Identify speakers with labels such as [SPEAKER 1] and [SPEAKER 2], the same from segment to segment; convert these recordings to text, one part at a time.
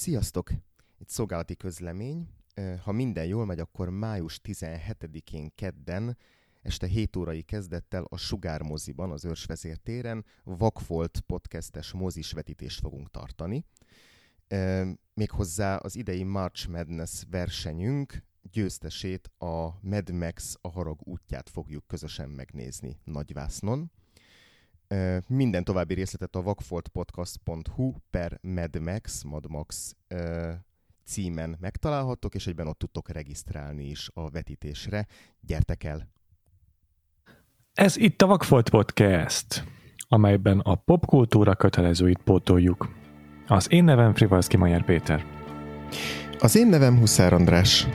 [SPEAKER 1] Sziasztok! Egy szolgálati közlemény. Ha minden jól megy, akkor május 17-én kedden este 7 órai kezdettel a Sugár moziban, az Őrsvezér téren Vakfolt podcastes mozis vetítést fogunk tartani. Méghozzá az idei March Madness versenyünk győztesét a Mad Max a harag útját fogjuk közösen megnézni Nagyvásznon. Minden további részletet a vakfoltpodcast.hu per madmax, madmax címen megtalálhattok, és egyben ott tudtok regisztrálni is a vetítésre. Gyertek el!
[SPEAKER 2] Ez itt a Vakfolt Podcast, amelyben a popkultúra kötelezőit pótoljuk. Az én nevem Frivalszki Majer Péter.
[SPEAKER 1] Az én nevem Huszár András.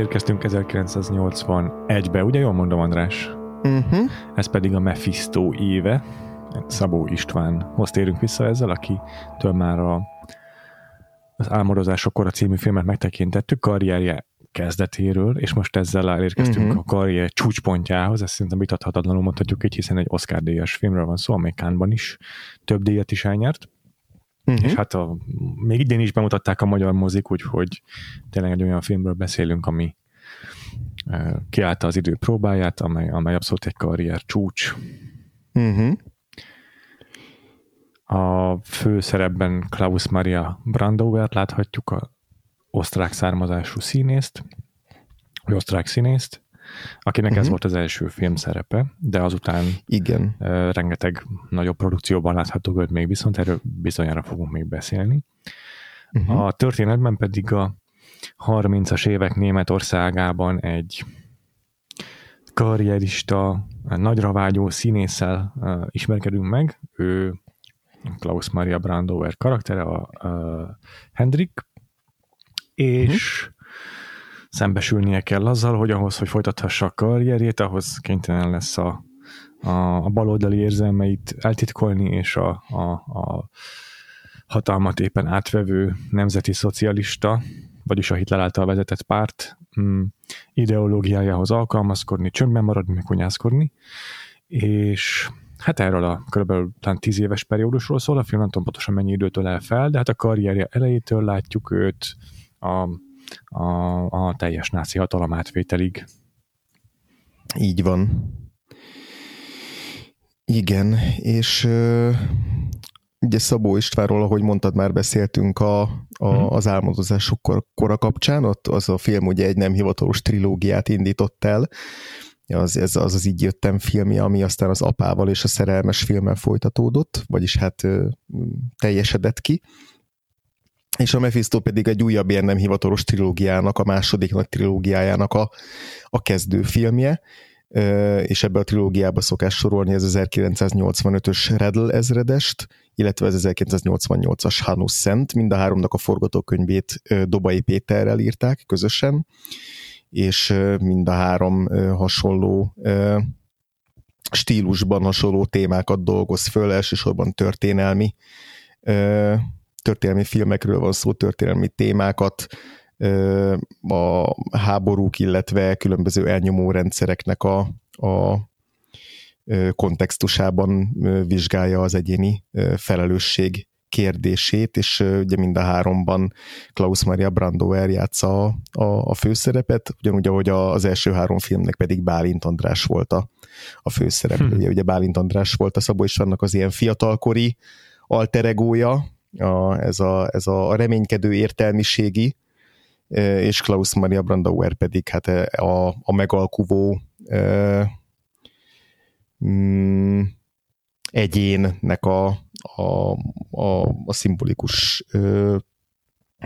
[SPEAKER 2] Elérkeztünk 1981-be, ugye jól mondom, András? Uh-huh. Ez pedig a Mephisto éve. Szabó Istvánhoz térünk vissza ezzel, akitől már a, az Álmodozásokor a című filmet megtekintettük, karrierje kezdetéről, és most ezzel elérkeztünk uh-huh. a karrier csúcspontjához, ezt szerintem vitathatatlanul mondhatjuk így, hiszen egy Oscar díjas filmről van szó, amely Kánban is több díjat is elnyert. Uh-huh. És hát a, még idén is bemutatták a magyar mozik, úgyhogy tényleg egy olyan filmről beszélünk, ami e, kiállta az idő próbáját, amely, amely abszolút egy karrier csúcs. Uh-huh. A főszerepben Klaus Maria Brandauert láthatjuk, a osztrák származású színészt, vagy osztrák színészt, akinek uh-huh. ez volt az első film szerepe, de azután
[SPEAKER 1] Igen.
[SPEAKER 2] Rengeteg nagyobb produkcióban látható őt még viszont, erről bizonyára fogunk még beszélni. Uh-huh. A történetben pedig a 30-as évek Németországában egy karrierista, nagyra vágyó színésszel uh, ismerkedünk meg. Ő Klaus Maria Brandauer karaktere, a uh, Hendrik, és uh-huh szembesülnie kell azzal, hogy ahhoz, hogy folytathassa a karrierjét, ahhoz kénytelen lesz a, a, a baloldali érzelmeit eltitkolni, és a, a, a hatalmat éppen átvevő nemzeti szocialista, vagyis a Hitler által vezetett párt mm, ideológiájához alkalmazkodni, csöndben maradni, meg kunyászkodni, és hát erről a kb. talán tíz éves periódusról szól, a film nem tudom pontosan mennyi időtől el fel, de hát a karrierje elejétől látjuk őt a a, a teljes náci hatalom átvételig.
[SPEAKER 1] Így van. Igen, és ugye Szabó Istvánról, ahogy mondtad, már beszéltünk a, a, mhm. az álmodozások kora kapcsán, ott az a film ugye egy nem hivatalos trilógiát indított el, az, ez az az így jöttem filmje, ami aztán az apával és a szerelmes filmmel folytatódott, vagyis hát teljesedett ki és a Mephisto pedig egy újabb ilyen nem hivatalos trilógiának, a második nagy trilógiájának a, a kezdőfilmje, és ebbe a trilógiába szokás sorolni az 1985-ös Redl ezredest, illetve az 1988-as Hanus Szent, mind a háromnak a forgatókönyvét Dobai Péterrel írták közösen, és mind a három hasonló stílusban hasonló témákat dolgoz föl, elsősorban történelmi történelmi filmekről van szó, történelmi témákat, a háborúk, illetve különböző elnyomó rendszereknek a, a kontextusában vizsgálja az egyéni felelősség kérdését, és ugye mind a háromban Klaus Maria Brandauer játsza a, a, a főszerepet, ugyanúgy, ahogy az első három filmnek pedig Bálint András volt a, a főszereplője. Hmm. Ugye Bálint András volt a Szabó Istvánnak az ilyen fiatalkori alteregója, a, ez, a, ez a reménykedő értelmiségi, és Klaus Maria Brandauer pedig hát a, a megalkuvó mm, egyénnek a, a, a, a szimbolikus ö,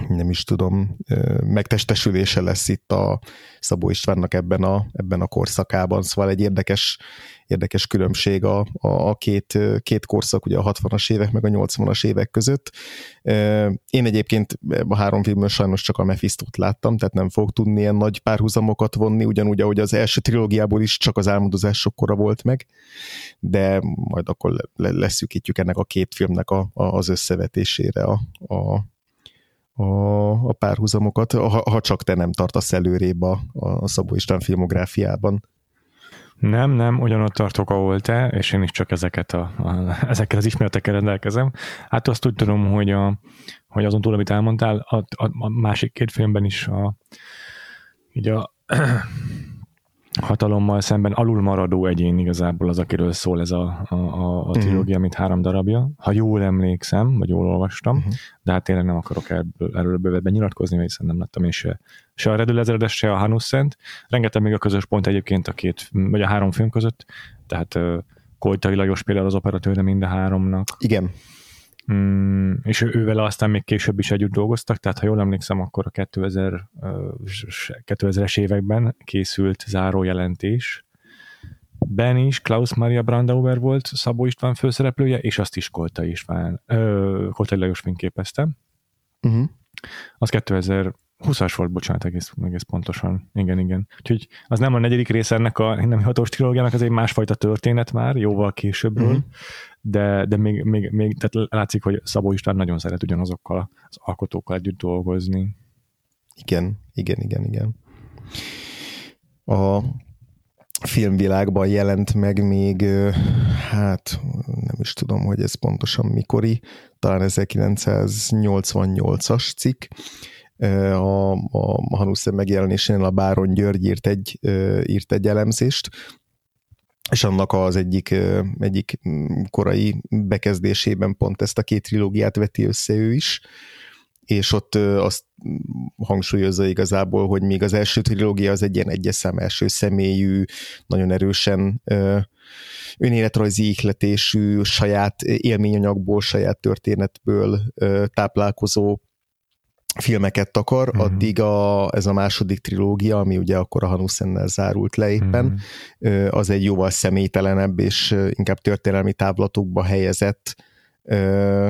[SPEAKER 1] nem is tudom, megtestesülése lesz itt a Szabó Istvánnak ebben a, ebben a korszakában, szóval egy érdekes, érdekes különbség a, a, a két, két korszak, ugye a 60-as évek meg a 80-as évek között. Én egyébként a három filmről sajnos csak a Mephistot láttam, tehát nem fog tudni ilyen nagy párhuzamokat vonni, ugyanúgy, ahogy az első trilógiából is csak az álmodozás sokkora volt meg, de majd akkor leszűkítjük ennek a két filmnek a, a, az összevetésére a, a, a, a párhuzamokat, ha, ha csak te nem tartasz előrébb a, a Szabó István filmográfiában.
[SPEAKER 2] Nem, nem, ugyanott tartok, ahol te, és én is csak ezeket a, a, ezekkel az ismeretekkel rendelkezem. Hát azt úgy tudom, hogy, a, hogy azon túl, amit elmondtál, a, a, a másik két filmben is a, így a hatalommal szemben alul maradó egyén igazából az, akiről szól ez a, a, a, a mhm. trilógia, mint három darabja. Ha jól emlékszem, vagy jól olvastam, uh-huh. de hát tényleg nem akarok ebből, erről bővebben nyilatkozni, mert hiszen nem láttam én se, se a Redül se a Hanuszent. Rengeteg még a közös pont egyébként a két, vagy a három film között, tehát Koltai Lajos például az operatőre mind a háromnak.
[SPEAKER 1] Igen.
[SPEAKER 2] Mm, és ő, ővel aztán még később is együtt dolgoztak, tehát ha jól emlékszem, akkor a 2000, 2000-es években készült zárójelentés. Ben is Klaus Maria Brandauer volt Szabó István főszereplője, és azt is Kolta István, ö, Koltai Lajos fényképezte. Uh-huh. Az 2020-as volt, bocsánat, egész, egész pontosan. Igen, igen. Úgyhogy az nem a negyedik rész ennek a nem hatós trilógiának, az egy másfajta történet már, jóval későbbről. Uh-huh de, de még, még, még tehát látszik, hogy Szabó István nagyon szeret ugyanazokkal az alkotókkal együtt dolgozni.
[SPEAKER 1] Igen, igen, igen, igen. A filmvilágban jelent meg még, hát nem is tudom, hogy ez pontosan mikori, talán 1988-as cikk, a, a Hanuszem megjelenésénél a Báron György írt egy, írt egy elemzést, és annak az egyik, egyik korai bekezdésében pont ezt a két trilógiát veti össze ő is, és ott azt hangsúlyozza igazából, hogy még az első trilógia az egy ilyen egyes szám első személyű, nagyon erősen önéletrajzi ihletésű, saját élményanyagból, saját történetből táplálkozó filmeket akar, mm-hmm. addig a, ez a második trilógia, ami ugye akkor a Hanussennel zárult le éppen, mm-hmm. az egy jóval személytelenebb és inkább történelmi távlatokba helyezett ö,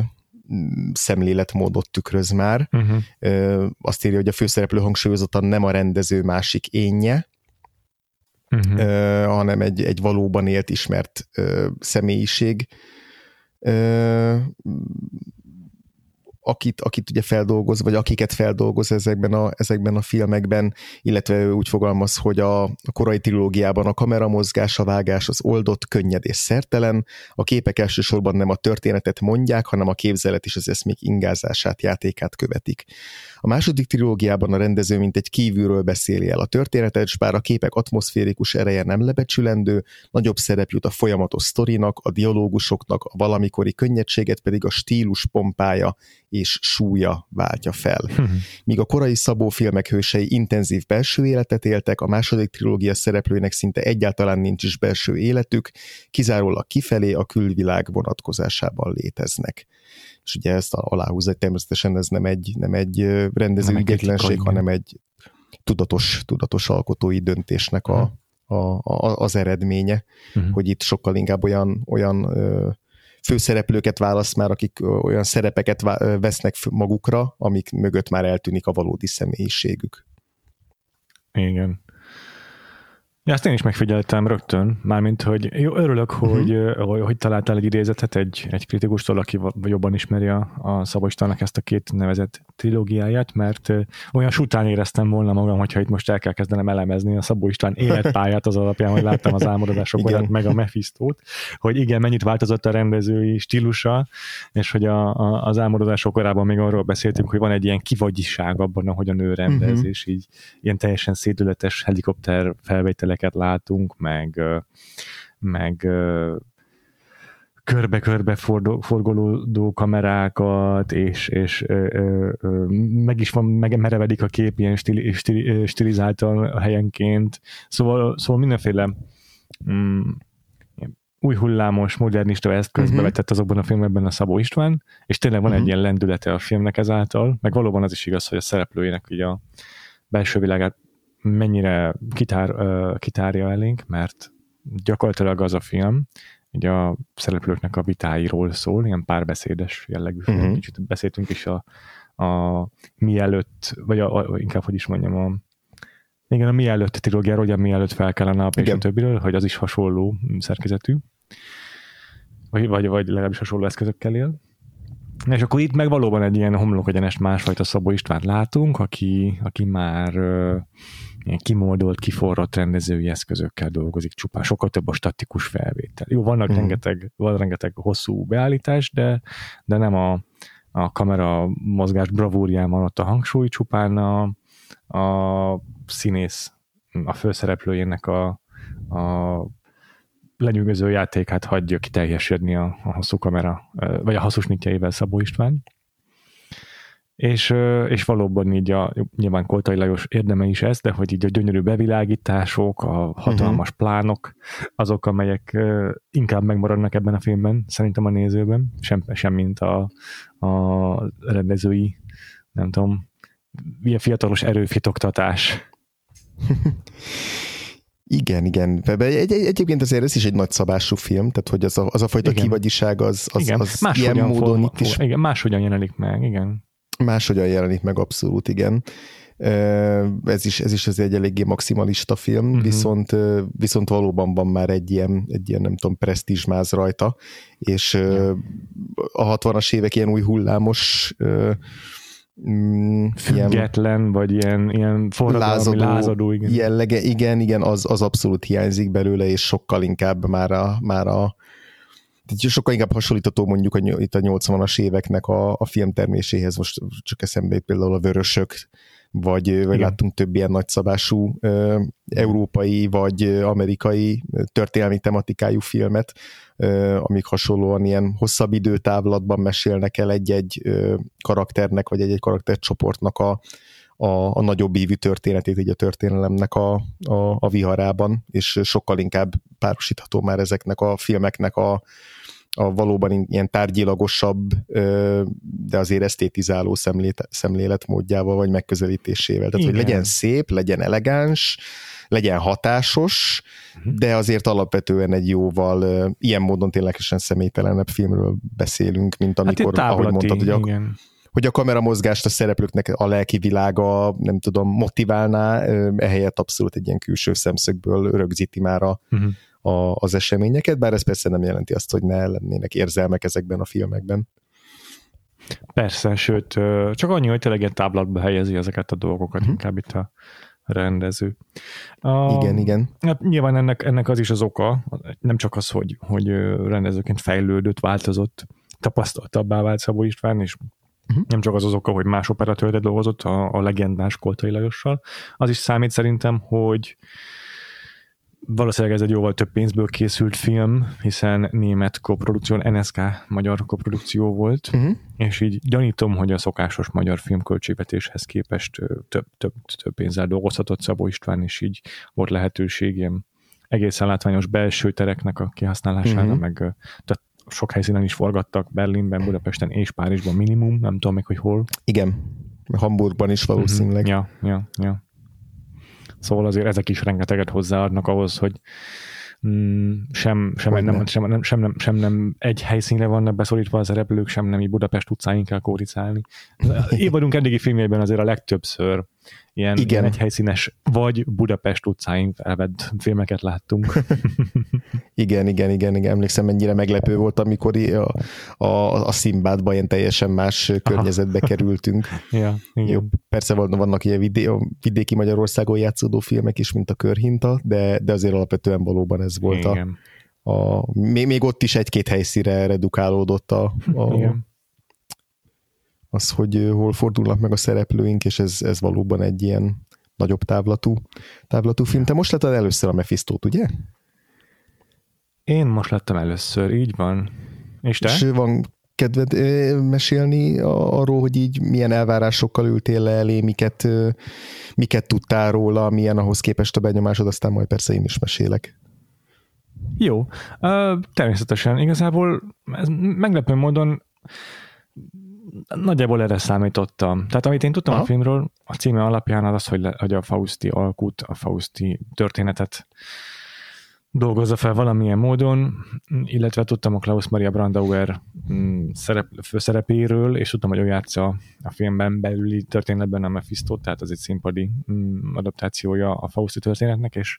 [SPEAKER 1] szemléletmódot tükröz már. Uh-huh. Ö, azt írja, hogy a főszereplő hangsúlyozottan nem a rendező másik énje, uh-huh. ö, hanem egy, egy valóban élt, ismert ö, személyiség. Ö, akit, akit ugye feldolgoz, vagy akiket feldolgoz ezekben a, ezekben a filmekben, illetve ő úgy fogalmaz, hogy a, a korai trilógiában a kameramozgás, a vágás az oldott, könnyed és szertelen, a képek elsősorban nem a történetet mondják, hanem a képzelet és az eszmék ingázását, játékát követik. A második trilógiában a rendező mint egy kívülről beszéli el a történetet, és bár a képek atmoszférikus ereje nem lebecsülendő, nagyobb szerep jut a folyamatos sztorinak, a dialógusoknak, a valamikori könnyedséget pedig a stílus pompája és súlya váltja fel. Míg a korai Szabó filmek hősei intenzív belső életet éltek, a második trilógia szereplőinek szinte egyáltalán nincs is belső életük, kizárólag kifelé a külvilág vonatkozásában léteznek és ugye ezt aláhúzza, hogy természetesen ez nem egy, nem egy rendező nem ügyetlenség, hanem egy tudatos, tudatos alkotói döntésnek a, a, a, az eredménye, uh-huh. hogy itt sokkal inkább olyan, olyan főszereplőket választ már, akik olyan szerepeket vesznek magukra, amik mögött már eltűnik a valódi személyiségük.
[SPEAKER 2] Igen. Ja, ezt én is megfigyeltem rögtön, mármint, hogy jó, örülök, uh-huh. hogy, hogy, hogy találtál egy idézetet egy, egy kritikustól, aki jobban ismeri a, a Szabolcstának ezt a két nevezett trilógiáját, mert olyan sután éreztem volna magam, hogyha itt most el kell kezdenem elemezni a Szabó István életpályát az alapján, hogy láttam az álmodozások meg a Mephistót, hogy igen, mennyit változott a rendezői stílusa, és hogy a, a, az álmodozások korában még arról beszéltünk, hogy van egy ilyen kivagyiság abban, ahogy a nő rendez, uh-huh. és így ilyen teljesen szédületes helikopter felvételeket látunk, meg meg körbe-körbe forgolódó kamerákat, és, és ö, ö, ö, meg is van, megemerevedik a kép ilyen stili, stili, stilizáltan a helyenként. Szóval, szóval mindenféle mm, új hullámos, modernista eszköz uh-huh. bevetett azokban a filmekben a Szabó István, és tényleg van uh-huh. egy ilyen lendülete a filmnek ezáltal, meg valóban az is igaz, hogy a szereplőjének ugye a belső világát mennyire kitár, kitárja elénk, mert gyakorlatilag az a film, ugye a szereplőknek a vitáiról szól, ilyen párbeszédes jellegű film. Uh-huh. Kicsit beszéltünk is a, a mielőtt, vagy a, a, inkább, hogy is mondjam, a, igen, a mielőtt trilógiáról, ugye a mielőtt fel kellene a és a többiről, hogy az is hasonló szerkezetű, vagy, vagy, vagy legalábbis hasonló eszközökkel él. És akkor itt meg valóban egy ilyen homlok egyenest másfajta Szabó Istvánt látunk, aki, aki már ilyen kimoldolt, kiforrott rendezői eszközökkel dolgozik csupán. Sokkal több a statikus felvétel. Jó, vannak hmm. rengeteg, van rengeteg hosszú beállítás, de, de nem a, a kamera mozgás bravúrján ott a hangsúly, csupán a, a színész, a főszereplőjének a, a lenyűgöző játékát hagyja kiteljesedni a, a hosszú kamera, vagy a hasznosítjaival Szabó István. És, és valóban így a, nyilván Koltai Lajos érdeme is ez, de hogy így a gyönyörű bevilágítások, a hatalmas uh-huh. plánok, azok, amelyek inkább megmaradnak ebben a filmben, szerintem a nézőben, sem, sem mint a, a rendezői, nem tudom, ilyen fiatalos erőfitoktatás.
[SPEAKER 1] Igen, igen. Egy, egy, egyébként azért ez is egy nagy szabású film, tehát hogy az a, az a fajta igen. kivagyiság az, az, igen. az
[SPEAKER 2] ilyen módon for, itt is... Igen, máshogyan jelenik meg, igen.
[SPEAKER 1] Máshogyan jelenik meg, abszolút, igen. Ez is, ez is azért egy eléggé maximalista film, uh-huh. viszont, viszont valóban van már egy ilyen, egy ilyen nem tudom, presztízsmáz rajta, és a 60-as évek ilyen új hullámos
[SPEAKER 2] mm, Független, ilyen, vagy ilyen, ilyen lázadó, lázadó igen.
[SPEAKER 1] jellege, igen, igen, az, az abszolút hiányzik belőle, és sokkal inkább már a, már a sokkal inkább hasonlítható mondjuk a, itt a 80-as éveknek a, a filmterméséhez, most csak eszembe például a Vörösök, vagy, vagy láttunk több ilyen nagyszabású ö, európai vagy amerikai történelmi tematikájú filmet, ö, amik hasonlóan ilyen hosszabb időtávlatban mesélnek el egy-egy ö, karakternek, vagy egy-egy karaktercsoportnak a, a, a nagyobb ívű történetét így a történelemnek a, a, a viharában, és sokkal inkább párosítható már ezeknek a filmeknek a, a valóban ilyen tárgyilagosabb, de azért esztétizáló szemlélet, szemléletmódjával vagy megközelítésével. Tehát, Igen. hogy legyen szép, legyen elegáns, legyen hatásos, uh-huh. de azért alapvetően egy jóval ilyen módon ténylegesen személytelenebb filmről beszélünk, mint hát amikor, hát ahogy mondtad, hogy a, igen hogy a kameramozgást a szereplőknek a lelki világa, nem tudom, motiválná, ehelyett abszolút egy ilyen külső szemszögből rögzíti már a, uh-huh a, az eseményeket, bár ez persze nem jelenti azt, hogy ne lennének érzelmek ezekben a filmekben.
[SPEAKER 2] Persze, sőt, csak annyi, hogy tényleg egy táblatba helyezi ezeket a dolgokat, uh-huh. inkább itt a rendező.
[SPEAKER 1] A, igen, igen.
[SPEAKER 2] Hát nyilván ennek, ennek az is az oka, nem csak az, hogy, hogy rendezőként fejlődött, változott, tapasztaltabbá vált Szabó István, és Uh-huh. Nem csak az az oka, hogy más operatőrre dolgozott a, a legendás Koltai Lajossal, az is számít szerintem, hogy valószínűleg ez egy jóval több pénzből készült film, hiszen német koprodukció, NSK magyar koprodukció volt, uh-huh. és így gyanítom, hogy a szokásos magyar filmköltségvetéshez képest több, több, több pénzzel dolgozhatott Szabó István, és így volt lehetőség ilyen egészen látványos belső tereknek a kihasználására, uh-huh. meg tehát sok helyszínen is forgattak, Berlinben, Budapesten és Párizsban minimum, nem tudom még, hogy hol.
[SPEAKER 1] Igen, Hamburgban is valószínűleg.
[SPEAKER 2] Uh-huh. Ja, ja, ja. Szóval azért ezek is rengeteget hozzáadnak ahhoz, hogy mm, sem, sem, nem, sem, nem, sem, nem, sem nem egy helyszínre vannak beszorítva az szereplők, sem nem így Budapest utcáin kell kóricálni. Évadunk eddigi filmjében azért a legtöbbször ilyen, Igen. ilyen egy helyszínes vagy Budapest utcáin felvett filmeket láttunk.
[SPEAKER 1] igen, igen, igen, igen, emlékszem, mennyire meglepő volt, amikor a, a, a Szimbádba ilyen teljesen más környezetbe Aha. kerültünk.
[SPEAKER 2] ja, igen. Jó,
[SPEAKER 1] persze vannak ilyen vidé, vidéki Magyarországon játszódó filmek is, mint a Körhinta, de, de azért alapvetően valóban ez volt igen. a, a még, még ott is egy-két helyszíre redukálódott a, a, igen az, hogy hol fordulnak meg a szereplőink, és ez, ez valóban egy ilyen nagyobb távlatú, távlatú film. Te most láttad először a mephisto ugye?
[SPEAKER 2] Én most láttam először, így van. És te?
[SPEAKER 1] És van kedved mesélni arról, hogy így milyen elvárásokkal ültél le elé, miket, miket tudtál róla, milyen ahhoz képest a benyomásod, aztán majd persze én is mesélek.
[SPEAKER 2] Jó. Természetesen. Igazából ez meglepő módon nagyjából erre számítottam. Tehát amit én tudtam Aha. a filmről, a címe alapján az az, hogy, le, hogy a Fausti alkut, a Fausti történetet dolgozza fel valamilyen módon, illetve tudtam a Klaus Maria Brandauer mm, szerep, szerepéről, és tudtam, hogy ő játsza a filmben belüli történetben a Mephisto, tehát az egy színpadi mm, adaptációja a Fausti történetnek, és,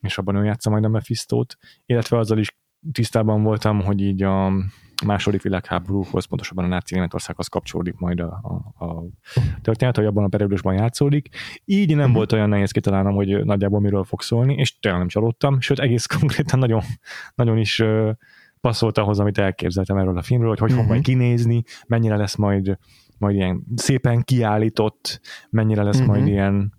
[SPEAKER 2] és abban ő játsza majd a Mephistót, illetve azzal is tisztában voltam, hogy így a második világháborúhoz, pontosabban a náci Németországhoz kapcsolódik majd a, a, a történet, hogy abban a periódusban játszódik. Így nem uh-huh. volt olyan nehéz kitalálnom, hogy nagyjából miről fog szólni, és tényleg nem csalódtam, sőt egész konkrétan nagyon, nagyon is uh, passzolt ahhoz, amit elképzeltem erről a filmről, hogy hogy uh-huh. fog majd kinézni, mennyire lesz majd majd ilyen szépen kiállított, mennyire lesz uh-huh. majd ilyen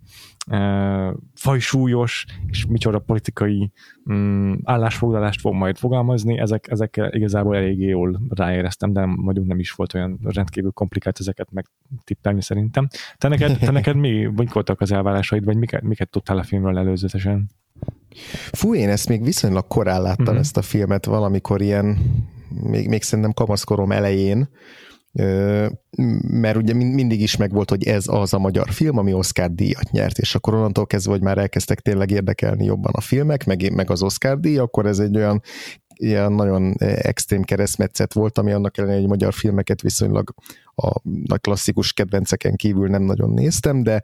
[SPEAKER 2] fajsúlyos, és micsoda politikai um, állásfoglalást fog majd fogalmazni, ezek, ezekkel igazából eléggé jól ráéreztem, de vagyunk nem is volt olyan rendkívül komplikált ezeket megtippelni szerintem. Te neked, te neked mi, mik voltak az elvárásaid, vagy miket, miket tudtál a filmről előzetesen?
[SPEAKER 1] Fú, én ezt még viszonylag korán láttam mm-hmm. ezt a filmet, valamikor ilyen, még, még szerintem kamaszkorom elején, mert ugye mindig is megvolt, hogy ez az a magyar film, ami Oscar díjat nyert, és akkor onnantól kezdve, hogy már elkezdtek tényleg érdekelni jobban a filmek, meg, meg az Oscar díj, akkor ez egy olyan ilyen nagyon extrém keresztmetszet volt, ami annak ellenére, hogy magyar filmeket viszonylag a nagy klasszikus kedvenceken kívül nem nagyon néztem, de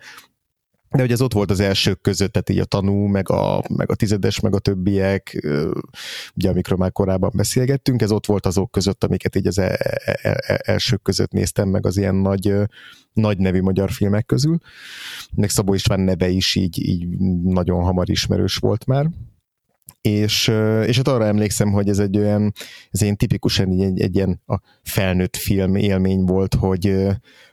[SPEAKER 1] de hogy ez ott volt az elsők között, tehát így a tanú, meg a, meg a tizedes, meg a többiek, ugye amikről már korábban beszélgettünk, ez ott volt azok között, amiket így az e, e, e, elsők között néztem, meg az ilyen nagy, nagy nevű magyar filmek közül. Meg Szabó István neve is így, így nagyon hamar ismerős volt már és, és hát arra emlékszem, hogy ez egy olyan, ez egy tipikusan egy, egy, egy ilyen a felnőtt film élmény volt, hogy,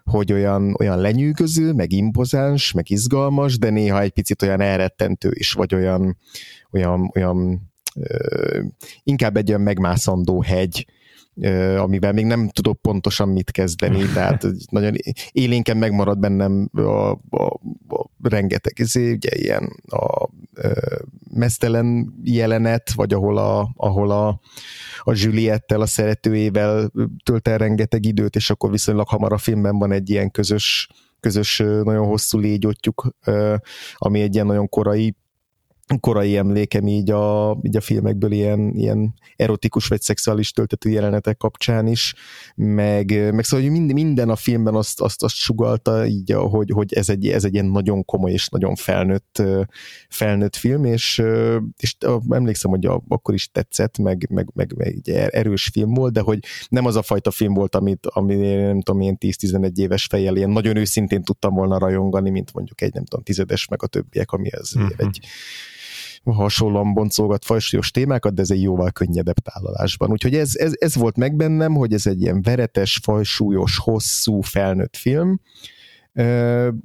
[SPEAKER 1] hogy olyan, olyan lenyűgöző, meg impozáns, meg izgalmas, de néha egy picit olyan elrettentő is, vagy olyan, olyan, olyan inkább egy olyan megmászandó hegy, amivel még nem tudok pontosan mit kezdeni, tehát nagyon élénken megmarad bennem a, a, a rengeteg izé, ugye ilyen a, a mesztelen jelenet, vagy ahol a, ahol a, a Juliettel, a szeretőjével tölt el rengeteg időt, és akkor viszonylag hamar a filmben van egy ilyen közös, közös nagyon hosszú légyottyuk, ami egy ilyen nagyon korai korai emlékem így a, így a filmekből ilyen, ilyen erotikus vagy szexuális töltető jelenetek kapcsán is, meg, meg szóval hogy minden, minden a filmben azt, azt, azt sugalta így, hogy, hogy ez, egy, ez egy ilyen nagyon komoly és nagyon felnőtt, felnőtt film, és, és emlékszem, hogy a, akkor is tetszett, meg, meg, meg, meg egy erős film volt, de hogy nem az a fajta film volt, amit, ami nem tudom, ilyen 10-11 éves fejjel ilyen nagyon őszintén tudtam volna rajongani, mint mondjuk egy nem tudom, tizedes, meg a többiek, ami ez uh-huh. egy hasonlóan boncolgat fajsúlyos témákat, de ez egy jóval könnyedebb tálalásban. Úgyhogy ez, ez, ez volt meg bennem, hogy ez egy ilyen veretes, fajsúlyos, hosszú, felnőtt film,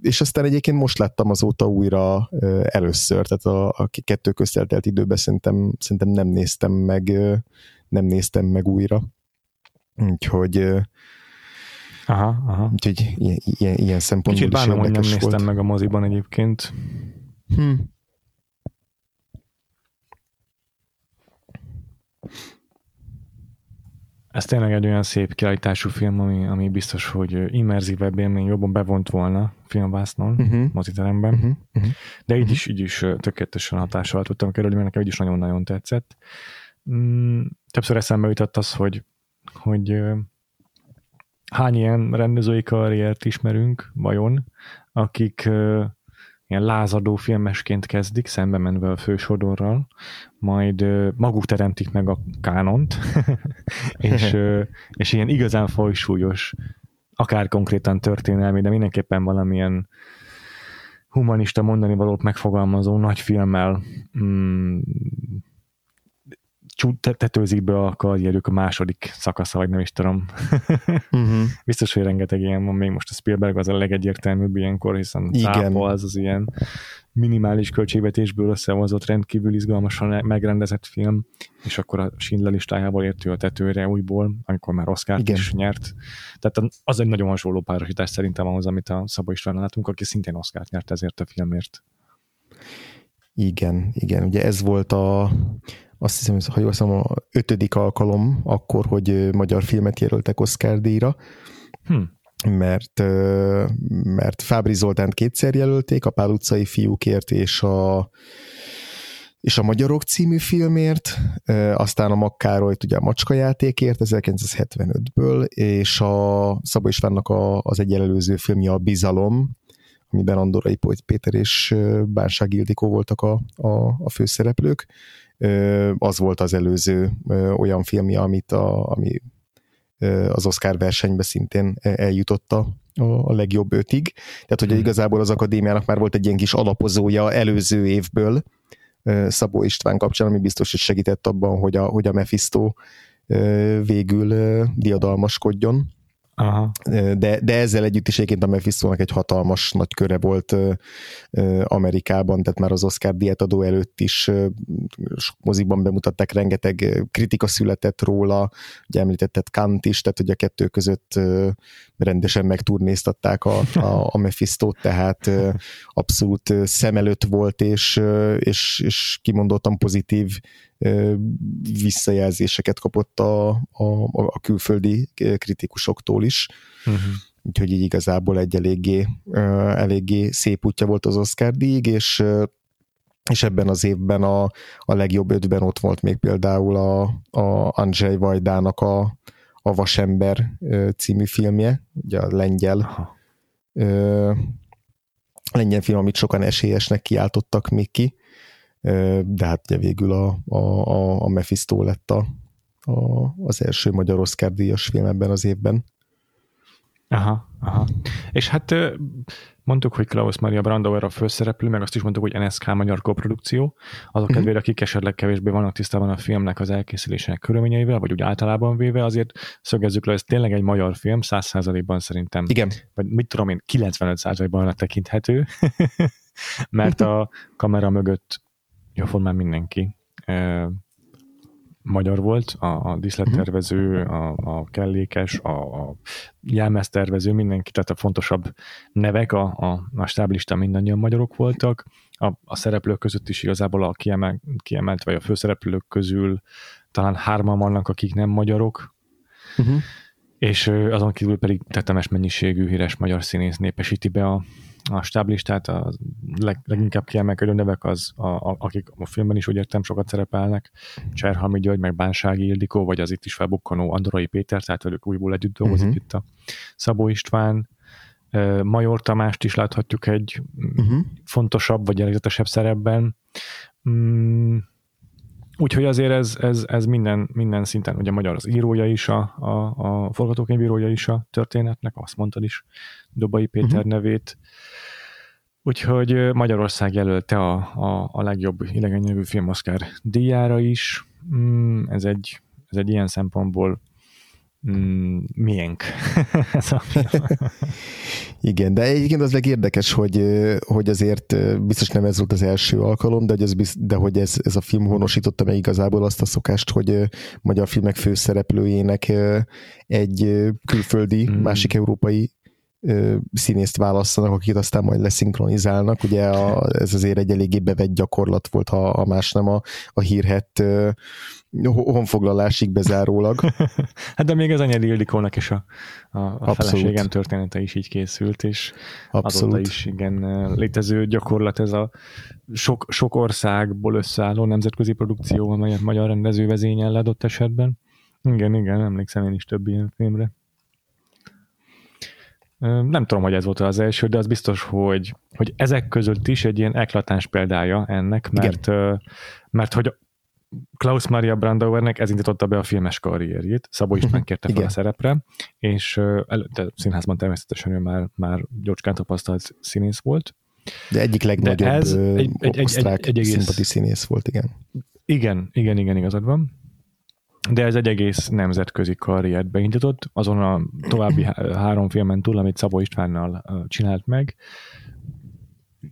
[SPEAKER 1] és aztán egyébként most láttam azóta újra először, tehát a, a kettő közteltelt időben szerintem, szerintem nem néztem meg nem néztem meg újra. Úgyhogy
[SPEAKER 2] aha, aha.
[SPEAKER 1] Úgyhogy ilyen, ilyen, ilyen szempontból
[SPEAKER 2] Kicsit bánom, hogy nem néztem volt. meg a moziban egyébként. Hm. Ez tényleg egy olyan szép kiállítású film, ami, ami biztos, hogy immerzívebb élmény jobban bevont volna filmvásznon, uh-huh. moziteremben. Uh-huh. Uh-huh. De így uh-huh. is, így is tökéletesen hatással tudtam kerülni, mert nekem így is nagyon-nagyon tetszett. Mm, többször eszembe jutott az, hogy, hogy hány ilyen rendezői karriert ismerünk, vajon, akik ilyen lázadó filmesként kezdik, szembe menve a fősodorral, majd maguk teremtik meg a kánont, és, és ilyen igazán folysúlyos, akár konkrétan történelmi, de mindenképpen valamilyen humanista mondani valót megfogalmazó nagy filmmel mm, tetőzik be a karrierük a második szakasza, vagy nem is tudom. uh-huh. Biztos, hogy rengeteg ilyen van, még most a Spielberg az a legegyértelműbb ilyenkor, hiszen Igen. az az ilyen minimális költségvetésből összehozott, rendkívül izgalmasan megrendezett film, és akkor a Schindler listájából értő a tetőre újból, amikor már Oscar is nyert. Tehát az egy nagyon hasonló párosítás szerintem ahhoz, amit a Szabó István látunk, aki szintén Oscar nyert ezért a filmért.
[SPEAKER 1] Igen, igen. Ugye ez volt a, azt hiszem, ha jól hiszem, a ötödik alkalom akkor, hogy magyar filmet jelöltek Oscar díjra. Hm mert, mert Fábri Zoltánt kétszer jelölték, a Pál utcai fiúkért és a, és a Magyarok című filmért, aztán a Makkárolyt ugye a Macska játékért 1975-ből, és a Szabó Istvánnak a, az egy előző filmje a Bizalom, amiben Andorai Péter és Bánság Ildikó voltak a, a, a főszereplők. Az volt az előző olyan filmje, amit a, ami az Oscar versenybe szintén eljutotta a legjobb ötig. Tehát, hogy hmm. igazából az akadémiának már volt egy ilyen kis alapozója előző évből, Szabó István kapcsán, ami biztos, hogy segített abban, hogy a, hogy a Mephisto végül diadalmaskodjon. Aha. De, de ezzel együtt is egyébként a mephisto egy hatalmas nagy köre volt Amerikában, tehát már az Oscar diátadó előtt is sok mozikban bemutatták, rengeteg kritika született róla, ugye említetted Kant is, tehát hogy a kettő között rendesen megturnéztatták a, a, a Mephisto-t, tehát abszolút szem előtt volt, és, és, és kimondottan pozitív visszajelzéseket kapott a, a, a külföldi kritikusoktól is. Uh-huh. Úgyhogy így igazából egy eléggé, eléggé szép útja volt az Oscar díj, és és ebben az évben a, a legjobb ötben ott volt még például a, a Andrzej Vajdának a, a Vasember című filmje, ugye a lengyel Aha. lengyel film, amit sokan esélyesnek kiáltottak még ki, de hát ugye végül a, a, a, a Mephisto lett a, a, az első magyar Oscar díjas film ebben az évben.
[SPEAKER 2] Aha, aha. És hát mondtuk, hogy Klaus Maria Brandauer a főszereplő, meg azt is mondtuk, hogy NSK magyar koprodukció. Azok uh-huh. kedvére, akik esetleg kevésbé vannak tisztában a filmnek az elkészülésének körülményeivel, vagy úgy általában véve, azért szögezzük le, ez tényleg egy magyar film, 100%-ban szerintem.
[SPEAKER 1] Igen.
[SPEAKER 2] Vagy mit tudom én, 95%-ban tekinthető, mert a kamera mögött jóformán mindenki magyar volt, a, a diszlettervező, mhm. a, a kellékes, a, a jelmeztervező, mindenki, tehát a fontosabb nevek a, a, a stáblista mindannyian magyarok voltak. A, a szereplők között is igazából a kiemelt, kiemelt, vagy a főszereplők közül talán hárman vannak, akik nem magyarok, uh-huh. és azon kívül pedig tetemes mennyiségű híres magyar színész népesíti be a, a stáblistát, a leg, leginkább kiemelkedő nevek az, a, a, akik a filmben is úgy értem sokat szerepelnek, Cserhalmi György, meg Bánsági Ildikó, vagy az itt is felbukkanó Andorai Péter, tehát velük újból együtt dolgozik uh-huh. itt a Szabó István, Major Tamást is láthatjuk egy uh-huh. fontosabb vagy jellegzetesebb szerepben. Mm, úgyhogy azért ez, ez, ez minden, minden szinten, ugye magyar az írója is, a, a, a forgatókönyvírója is a történetnek, azt mondtad is, Dobai Péter uh-huh. nevét. Úgyhogy Magyarország jelölte a, a, a legjobb idegen nyelvű film Oscar díjára is. Mm, ez egy, ez egy ilyen szempontból mm, miénk. ez a
[SPEAKER 1] Igen, de egyébként az legérdekes, hogy, hogy azért biztos nem ez volt az első alkalom, de hogy, ez, biz, de hogy ez, ez a film honosította meg igazából azt a szokást, hogy magyar filmek főszereplőjének egy külföldi, mm. másik európai színészt választanak, akit aztán majd leszinkronizálnak. Ugye a, ez azért egy eléggé bevett gyakorlat volt, ha, ha más nem a, a hírhet honfoglalásig bezárólag.
[SPEAKER 2] hát de még az Anyedi Ildikónak is a, a, a feleségem története is így készült, és Abszolút. azóta is igen létező gyakorlat ez a sok, sok országból összeálló nemzetközi produkció, amelyet magyar rendező vezényel adott esetben. Igen, igen, emlékszem én is több ilyen filmre. Nem tudom, hogy ez volt az első, de az biztos, hogy, hogy ezek között is egy ilyen eklatáns példája ennek, mert, mert hogy Klaus Maria Brandauernek ez indította be a filmes karrierjét, Szabó István mhm. kérte fel a szerepre, és előtte színházban természetesen ő már, már gyocskán tapasztalt színész volt.
[SPEAKER 1] De egyik legnagyobb De ez egy, egy, osztrák egy, egy, egy egész... színész volt, igen.
[SPEAKER 2] Igen, igen, igen, igazad van de ez egy egész nemzetközi karriert beindított, azon a további három filmen túl, amit Szabó Istvánnal csinált meg,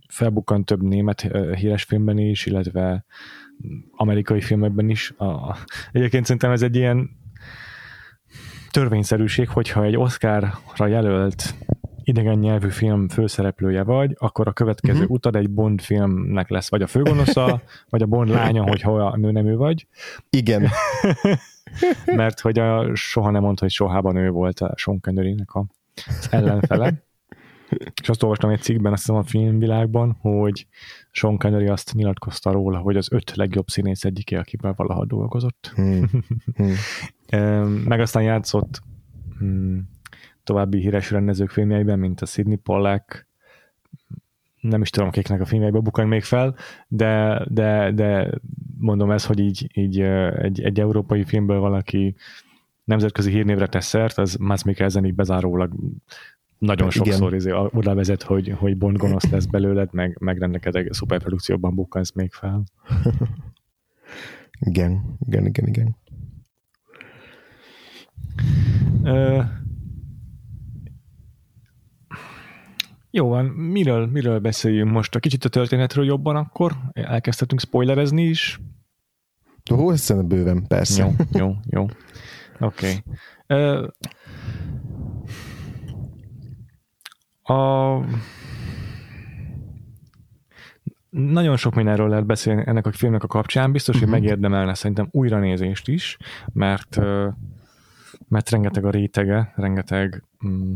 [SPEAKER 2] felbukkant több német híres filmben is, illetve amerikai filmekben is. Egyébként szerintem ez egy ilyen törvényszerűség, hogyha egy Oscarra jelölt idegen nyelvű film főszereplője vagy, akkor a következő uh-huh. utad egy Bond filmnek lesz, vagy a főgonosza, vagy a Bond lánya, hogyha a nő nem ő vagy.
[SPEAKER 1] Igen.
[SPEAKER 2] Mert hogy a, soha nem mondta, hogy sohában ő volt a Sean Connery-nek a ellenfele. És azt olvastam egy cikkben, azt hiszem a filmvilágban, hogy Sean Connery azt nyilatkozta róla, hogy az öt legjobb színész egyiké, akivel valaha dolgozott. Hmm. Hmm. Meg aztán játszott hmm, további híres rendezők filmjeiben, mint a Sidney Pollack, nem is tudom, kiknek a filmjeibe bukkan még fel, de, de, de mondom ez, hogy így, így egy, egy európai filmből valaki nemzetközi hírnévre tesz szert, az Mads Mikkelsen így bezárólag nagyon hát sokszor izé, oda vezet, hogy, hogy Bond gonosz lesz belőled, meg, meg rendelkedeg szuperprodukcióban bukkansz még fel.
[SPEAKER 1] igen, igen, igen, igen.
[SPEAKER 2] Ö, jó van, miről, miről beszéljünk most? A kicsit a történetről jobban akkor? Elkezdhetünk spoilerezni is?
[SPEAKER 1] Ó, ez bőven, persze.
[SPEAKER 2] Jó, jó, jó. Oké. Okay. A... Nagyon sok mindenről lehet beszélni ennek a filmnek a kapcsán, biztos, hogy uh-huh. megérdemelne szerintem újranézést is, mert mert rengeteg a rétege, rengeteg mm,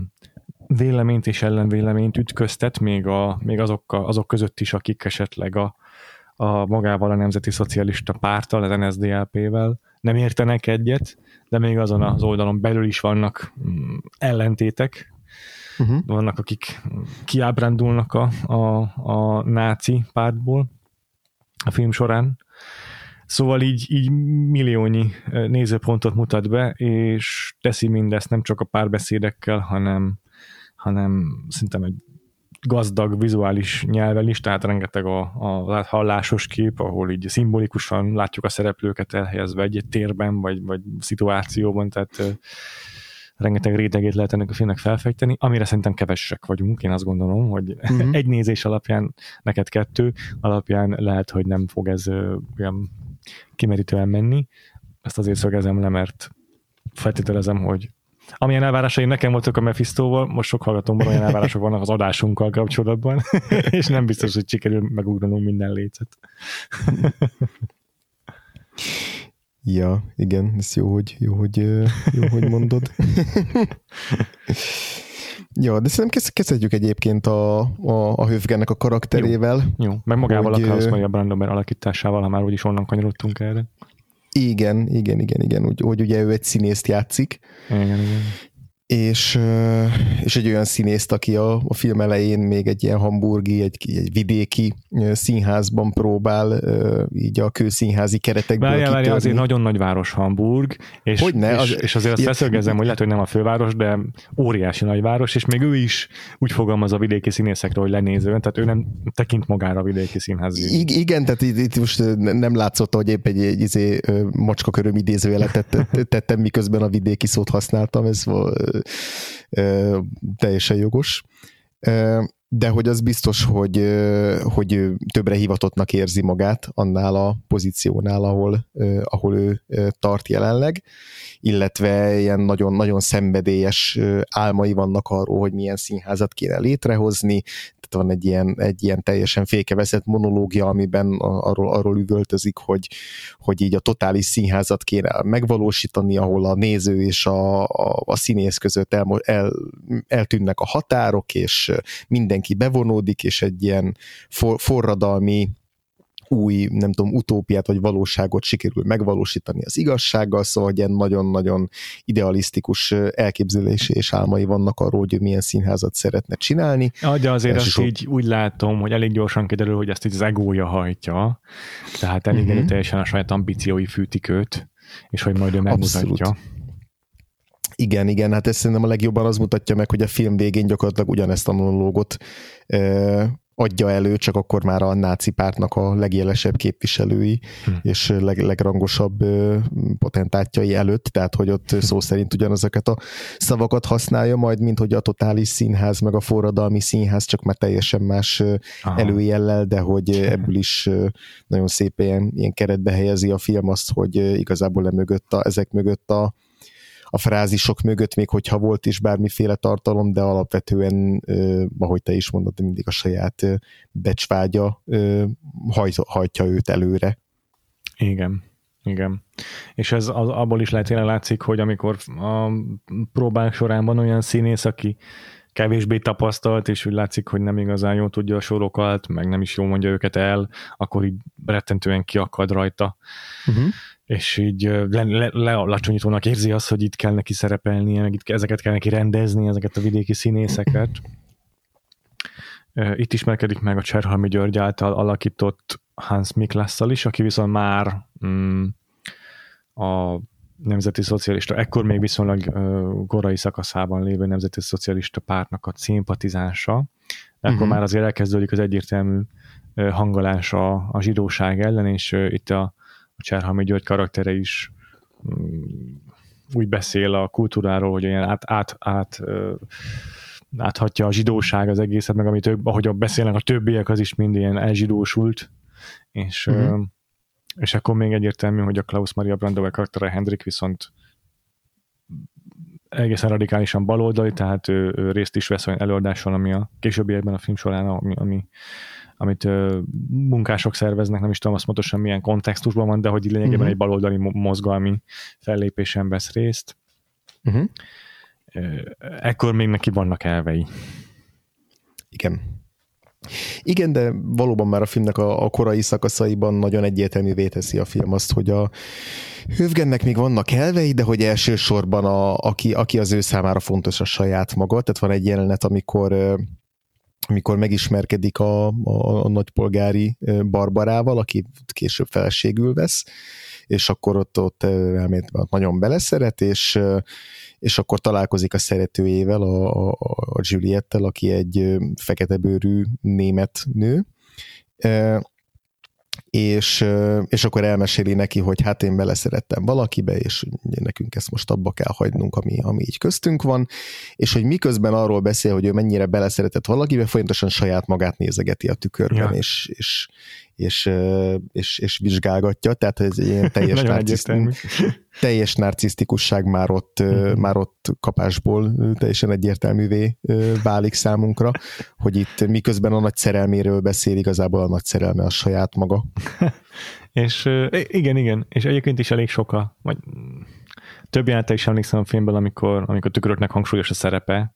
[SPEAKER 2] véleményt és ellenvéleményt ütköztet, még, a, még azok, a, azok között is, akik esetleg a, a magával a Nemzeti Szocialista Párttal, az NSDAP-vel nem értenek egyet, de még azon az oldalon belül is vannak mm, ellentétek, Uh-huh. Vannak, akik kiábrándulnak a, a, a náci pártból a film során. Szóval így, így milliónyi nézőpontot mutat be, és teszi mindezt nem csak a párbeszédekkel, hanem, hanem szerintem egy gazdag vizuális nyelvel is, tehát rengeteg a, a hallásos kép, ahol így szimbolikusan látjuk a szereplőket elhelyezve egy térben, vagy, vagy szituációban, tehát rengeteg rétegét lehet ennek a filmnek felfejteni, amire szerintem kevesek vagyunk, én azt gondolom, hogy uh-huh. egy nézés alapján, neked kettő, alapján lehet, hogy nem fog ez olyan kimerítően menni. Ezt azért szögezem le, mert feltételezem, hogy amilyen elvárásaim nekem voltak a Mephistóval, most sok hallgatómban olyan elvárások vannak az adásunkkal kapcsolatban, és nem biztos, hogy sikerül megugranunk minden lécet.
[SPEAKER 1] Ja, igen, ez jó, hogy, jó, hogy, jó, hogy mondod. Ja, de szerintem kezdhetjük egyébként a, a, a Höfgennek a karakterével.
[SPEAKER 2] Jó, jó. meg magával hogy, a Klaus Maria Brandomber alakításával, ha már úgyis onnan kanyarodtunk erre.
[SPEAKER 1] Igen, igen, igen, igen, úgy, hogy ugye ő egy színészt játszik.
[SPEAKER 2] Igen, igen
[SPEAKER 1] és, és egy olyan színészt, aki a, a film elején még egy ilyen hamburgi, egy, egy vidéki színházban próbál így a kőszínházi keretekből
[SPEAKER 2] Várjál, várjál, azért nagyon nagy város Hamburg, és, Hogyne, és, az, és azért azt feszögezem, hogy lehet, hogy nem a főváros, de óriási nagyváros, és még ő is úgy fogalmaz a vidéki színészekről, hogy lenézően, tehát ő nem tekint magára a vidéki színházi.
[SPEAKER 1] I- igen, tehát itt, itt most nem látszott, hogy épp egy, egy, egy izé, macskaköröm idézőjelet tettem, miközben a vidéki szót használtam, ez volt teljesen jogos. De hogy az biztos, hogy, hogy többre hivatottnak érzi magát annál a pozíciónál, ahol, ahol ő tart jelenleg, illetve ilyen nagyon-nagyon szenvedélyes álmai vannak arról, hogy milyen színházat kéne létrehozni, van egy ilyen, egy ilyen teljesen fékeveszett monológia, amiben arról, arról üvöltözik, hogy, hogy így a totális színházat kéne megvalósítani, ahol a néző és a, a, a színész között el, el, eltűnnek a határok, és mindenki bevonódik, és egy ilyen for, forradalmi új, nem tudom, utópiát vagy valóságot sikerül megvalósítani az igazsággal, szóval ilyen nagyon-nagyon idealisztikus elképzelési és álmai vannak arról, hogy milyen színházat szeretne csinálni.
[SPEAKER 2] Ja, de azért azt így úgy látom, hogy elég gyorsan kiderül, hogy ezt így az egója hajtja, tehát elég uh-huh. teljesen a saját ambíciói fűtik őt, és hogy majd ő megmutatja. Abszolút.
[SPEAKER 1] Igen, igen, hát ez szerintem a legjobban az mutatja meg, hogy a film végén gyakorlatilag ugyanezt a monológot adja elő, csak akkor már a náci pártnak a legjelesebb képviselői hm. és leg, legrangosabb potentátjai előtt, tehát hogy ott szó szerint ugyanazokat a szavakat használja, majd mint hogy a totális színház, meg a forradalmi színház, csak már teljesen más Aha. előjellel, de hogy ebből is nagyon szépen ilyen, ilyen keretbe helyezi a film azt, hogy igazából mögött a, ezek mögött a, a frázisok mögött, még hogyha volt is bármiféle tartalom, de alapvetően, ahogy te is mondod, mindig a saját becsvágya hajtja őt előre.
[SPEAKER 2] Igen. Igen. És ez az, abból is lehet látszik, hogy amikor a próbák során van olyan színész, aki kevésbé tapasztalt, és úgy látszik, hogy nem igazán jól tudja a sorokat, meg nem is jól mondja őket el, akkor így rettentően kiakad rajta. Uh-huh. És így lealacsonyítónak le, le érzi azt, hogy itt kell neki szerepelnie, meg itt ezeket kell neki rendezni, ezeket a vidéki színészeket. Itt ismerkedik meg a Cserhalmi György által alakított Hans Miklasszal is, aki viszont már mm, a nemzeti szocialista, ekkor még viszonylag uh, korai szakaszában lévő nemzeti szocialista pártnak a szimpatizánsa. Ekkor uh-huh. már azért elkezdődik az egyértelmű uh, hangolás a, a zsidóság ellen, és uh, itt a, a Cserhalmi György karaktere is um, úgy beszél a kultúráról, hogy olyan át, át, át uh, áthatja a zsidóság az egészet, meg amit ők, ahogy beszélnek a többiek, az is mind ilyen elzsidósult, és, uh-huh. és akkor még egyértelmű, hogy a Klaus Maria Brandauer karaktere Hendrik viszont egészen radikálisan baloldali, tehát ő, ő részt is vesz olyan előadáson, ami a későbbiekben a film során, ami, ami amit ö, munkások szerveznek, nem is tudom azt pontosan milyen kontextusban van, de hogy lényegében uh-huh. egy baloldali mozgalmi fellépésen vesz részt. Uh-huh. Ekkor még neki vannak elvei.
[SPEAKER 1] Igen. Igen, de valóban már a filmnek a, a korai szakaszaiban nagyon egyértelművé teszi a film azt, hogy a Hövgennek még vannak elvei, de hogy elsősorban a, aki, aki az ő számára fontos a saját maga. Tehát van egy jelenet, amikor amikor megismerkedik a, a, a nagypolgári Barbarával, aki később feleségül vesz, és akkor ott, ott elméletben nagyon beleszeret, és, és akkor találkozik a szeretőjével, a, a, a Juliettel, aki egy fekete bőrű német nő, és, és akkor elmeséli neki, hogy hát én beleszerettem valakibe, és nekünk ezt most abba kell hagynunk, ami, ami így köztünk van, és hogy miközben arról beszél, hogy ő mennyire beleszeretett valakibe, folyamatosan saját magát nézegeti a tükörben, ja. és, és, és, és, és vizsgálgatja, tehát ez egy ilyen teljes, narcisztikus, teljes narcisztikusság már ott, mm-hmm. már ott kapásból teljesen egyértelművé válik számunkra, hogy itt miközben a nagy szerelméről beszél, igazából a nagy szerelme a saját maga.
[SPEAKER 2] és igen, igen, és egyébként is elég soka, vagy több jelenete is emlékszem a filmben, amikor, amikor tükröknek hangsúlyos a szerepe,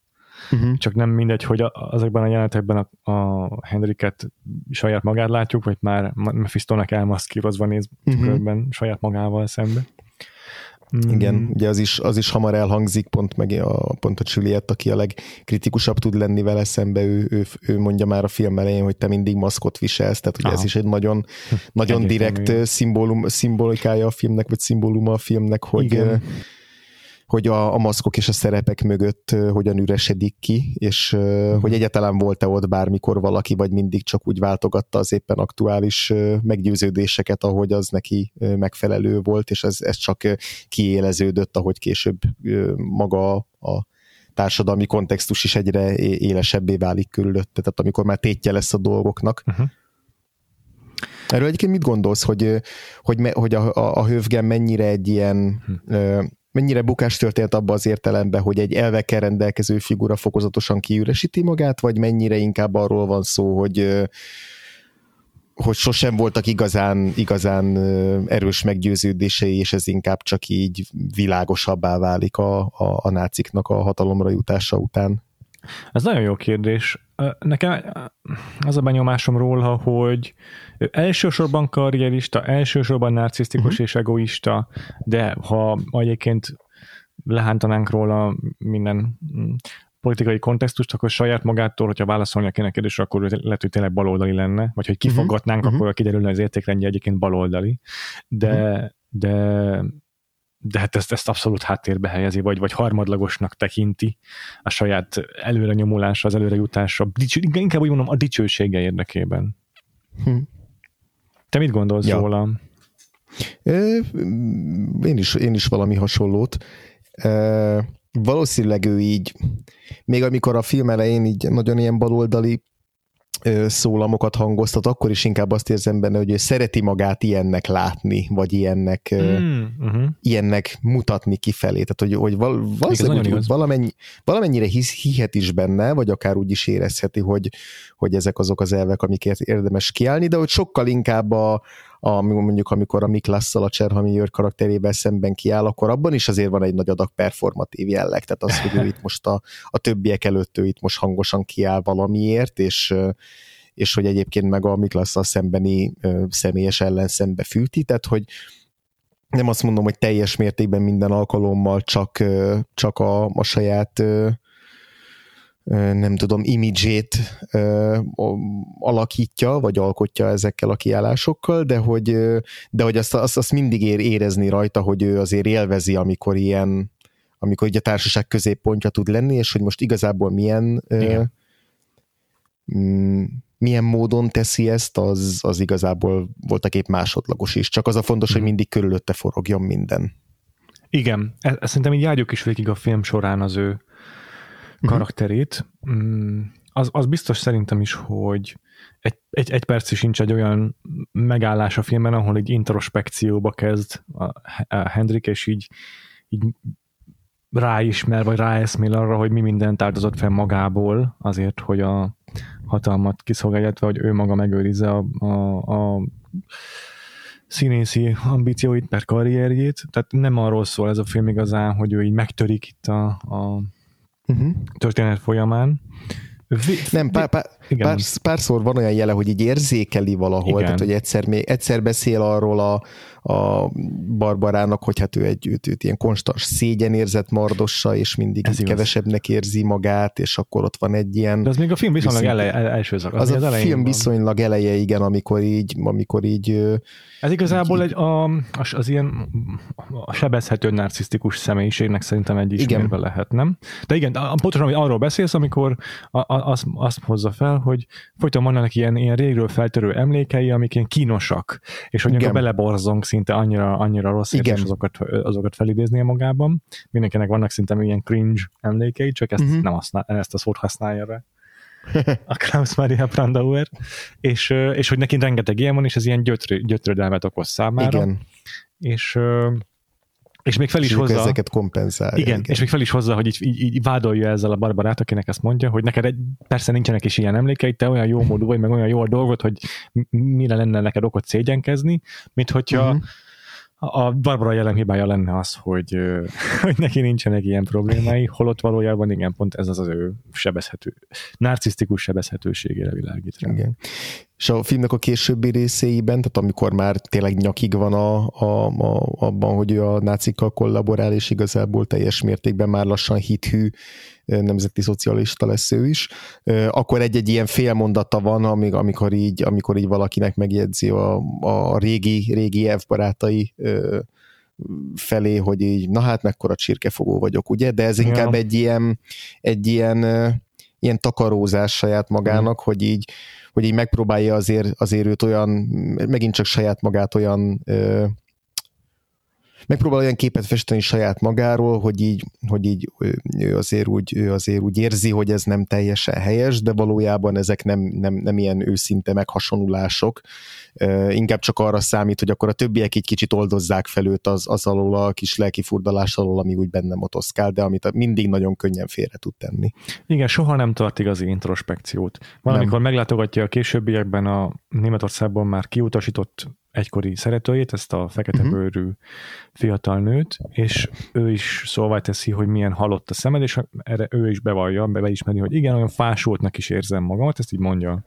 [SPEAKER 2] Uh-huh. Csak nem mindegy, hogy azokban a jelenetekben a, a Henriket saját magát látjuk, vagy már Mephistónak elmaszkírozva néz uh-huh. körben saját magával szembe.
[SPEAKER 1] Mm. Igen, ugye az is, az is hamar elhangzik, pont meg a, pont a Juliet, aki a legkritikusabb tud lenni vele szembe, ő, ő, ő mondja már a film elején, hogy te mindig maszkot viselsz, tehát ugye Aha. ez is egy nagyon, nagyon direkt szimbólum, szimbolikája a filmnek, vagy szimbóluma a filmnek, hogy Igen hogy a, a maszkok és a szerepek mögött hogyan üresedik ki, és uh-huh. hogy egyáltalán volt-e ott bármikor valaki, vagy mindig csak úgy váltogatta az éppen aktuális meggyőződéseket, ahogy az neki megfelelő volt, és ez, ez csak kiéleződött, ahogy később maga a társadalmi kontextus is egyre élesebbé válik körülötte, tehát amikor már tétje lesz a dolgoknak. Uh-huh. Erről egyébként mit gondolsz, hogy, hogy, hogy a, a, a hövgen mennyire egy ilyen uh, mennyire bukás történt abba az értelemben, hogy egy elvekkel rendelkező figura fokozatosan kiüresíti magát, vagy mennyire inkább arról van szó, hogy hogy sosem voltak igazán, igazán erős meggyőződései, és ez inkább csak így világosabbá válik a, a, a náciknak a hatalomra jutása után.
[SPEAKER 2] Ez nagyon jó kérdés. Nekem az a benyomásom róla, hogy elsősorban karrierista, elsősorban narcisztikus uh-huh. és egoista, de ha egyébként lehántanánk róla minden mm, politikai kontextust, akkor saját magától, hogyha válaszolni kéne kérdésre, akkor lehet, hogy tényleg baloldali lenne, vagy hogy kifogatnánk, uh-huh. akkor kiderülne az értékrendje egyébként baloldali, de, uh-huh. de de hát ezt, ezt abszolút háttérbe helyezi, vagy, vagy harmadlagosnak tekinti a saját előre nyomulása, az előre jutása, dicső, inkább úgy mondom, a dicsősége érdekében. Hm. Te mit gondolsz ja. róla?
[SPEAKER 1] Én is, én is valami hasonlót. Valószínűleg ő így, még amikor a film elején így nagyon ilyen baloldali szólamokat hangoztat, akkor is inkább azt érzem benne, hogy ő szereti magát ilyennek látni, vagy ilyennek, mm, uh-huh. ilyennek mutatni kifelé. Tehát, hogy, hogy val, valószínűleg hogy valamennyi, valamennyire hisz, hihet is benne, vagy akár úgy is érezheti, hogy, hogy ezek azok az elvek, amiket érdemes kiállni, de hogy sokkal inkább a, a, mondjuk amikor a Miklasszal a Cserhami Jörg karakterével szemben kiáll, akkor abban is azért van egy nagy adag performatív jelleg, tehát az, hogy ő itt most a, a többiek előtt ő itt most hangosan kiáll valamiért, és és hogy egyébként meg a Miklasszal szembeni személyes ellenszembe fűti, tehát hogy nem azt mondom, hogy teljes mértékben minden alkalommal csak, csak a, a saját nem tudom, imidzsét alakítja, vagy alkotja ezekkel a kiállásokkal, de hogy, de hogy azt, azt, azt mindig ér, érezni rajta, hogy ő azért élvezi, amikor ilyen, amikor ugye a társaság középpontja tud lenni, és hogy most igazából milyen Igen. Mm, milyen módon teszi ezt, az, az igazából voltak épp másodlagos is. Csak az a fontos, hogy mhm. mindig körülötte forogjon minden.
[SPEAKER 2] Igen, e, e, szerintem így járjuk is végig a film során az ő karakterét. Mm, az, az biztos szerintem is, hogy egy, egy, egy perc sincs egy olyan megállás a filmben, ahol egy introspekcióba kezd a, a Hendrik, és így, így ráismer, vagy ráeszmél arra, hogy mi mindent áldozott fel magából azért, hogy a hatalmat kiszolgálja, hogy ő maga megőrizze a, a, a színészi ambícióit per karrierjét. Tehát nem arról szól ez a film igazán, hogy ő így megtörik itt a, a uh-huh. történet folyamán.
[SPEAKER 1] Nem, pár, pár, pár, párszor van olyan jele, hogy így érzékeli valahol, Igen. tehát hogy egyszer, még, egyszer beszél arról a, a Barbarának, hogy hát ő egy őt, őt ilyen konstans szégyenérzet mardossa, és mindig így kevesebbnek érzi magát, és akkor ott van egy ilyen...
[SPEAKER 2] De az még a film viszonylag viszony, eleje, első
[SPEAKER 1] szak. Az, az a film van. viszonylag eleje, igen, amikor így, amikor így...
[SPEAKER 2] Ez igazából egy, a, az, az ilyen a sebezhető narcisztikus személyiségnek szerintem egy ismérve lehet, nem? De igen, pontosan arról beszélsz, amikor a, a, azt, azt hozza fel, hogy folyton vannak ilyen, ilyen régről feltörő emlékei, amik ilyen kínosak, és hogy beleborzong szinte annyira, annyira rossz, Igen. és azokat, azokat felidéznie magában. Mindenkinek vannak szinte ilyen cringe emlékei, csak ezt, uh-huh. nem használ, ezt a szót használja rá a Klaus Maria Brandauer, és, és hogy neki rengeteg ilyen van, és ez ilyen gyötrő, gyötrödelmet okoz számára. Igen. És és még fel is hozza...
[SPEAKER 1] ezeket kompenzálja.
[SPEAKER 2] Igen, igen, és még fel is hozza, hogy így, így, így vádolja ezzel a barbarát, akinek ezt mondja, hogy neked egy, persze nincsenek is ilyen emlékeid, te olyan jó módú vagy, meg olyan jó a dolgot, hogy mire lenne neked okot szégyenkezni, mint hogyha uh-huh a Barbara jelen hibája lenne az, hogy, hogy neki nincsenek ilyen problémái, holott valójában igen, pont ez az az ő sebezhető, narcisztikus sebezhetőségére világít rá. Igen.
[SPEAKER 1] És a filmnek a későbbi részeiben, tehát amikor már tényleg nyakig van a, a, a, abban, hogy ő a nácikkal kollaborál, és igazából teljes mértékben már lassan hithű nemzeti szocialista lesz ő is, akkor egy-egy ilyen félmondata van, amíg, amikor, így, amikor így valakinek megjegyzi a, a régi, régi barátai felé, hogy így, na hát mekkora csirkefogó vagyok, ugye? De ez inkább ja. egy ilyen, egy ilyen, ilyen takarózás saját magának, mm. hogy így, hogy így megpróbálja azért, azért őt olyan, megint csak saját magát olyan megpróbál olyan képet festeni saját magáról, hogy így, hogy így ő azért úgy, ő azért úgy érzi, hogy ez nem teljesen helyes, de valójában ezek nem, nem, nem ilyen őszinte meghasonulások, inkább csak arra számít, hogy akkor a többiek egy kicsit oldozzák fel őt az, az alól a kis lelki furdalás alól, ami úgy benne motoszkál, de amit mindig nagyon könnyen félre tud tenni.
[SPEAKER 2] Igen, soha nem tart igazi introspekciót. Valamikor meglátogatja a későbbiekben a Németországban már kiutasított egykori szeretőjét, ezt a fekete uh-huh. bőrű fiatal nőt, és ő is szóvá teszi, hogy milyen halott a szemed, és erre ő is bevallja, beismeri, hogy igen, olyan fásultnak is érzem magamat, ezt így mondja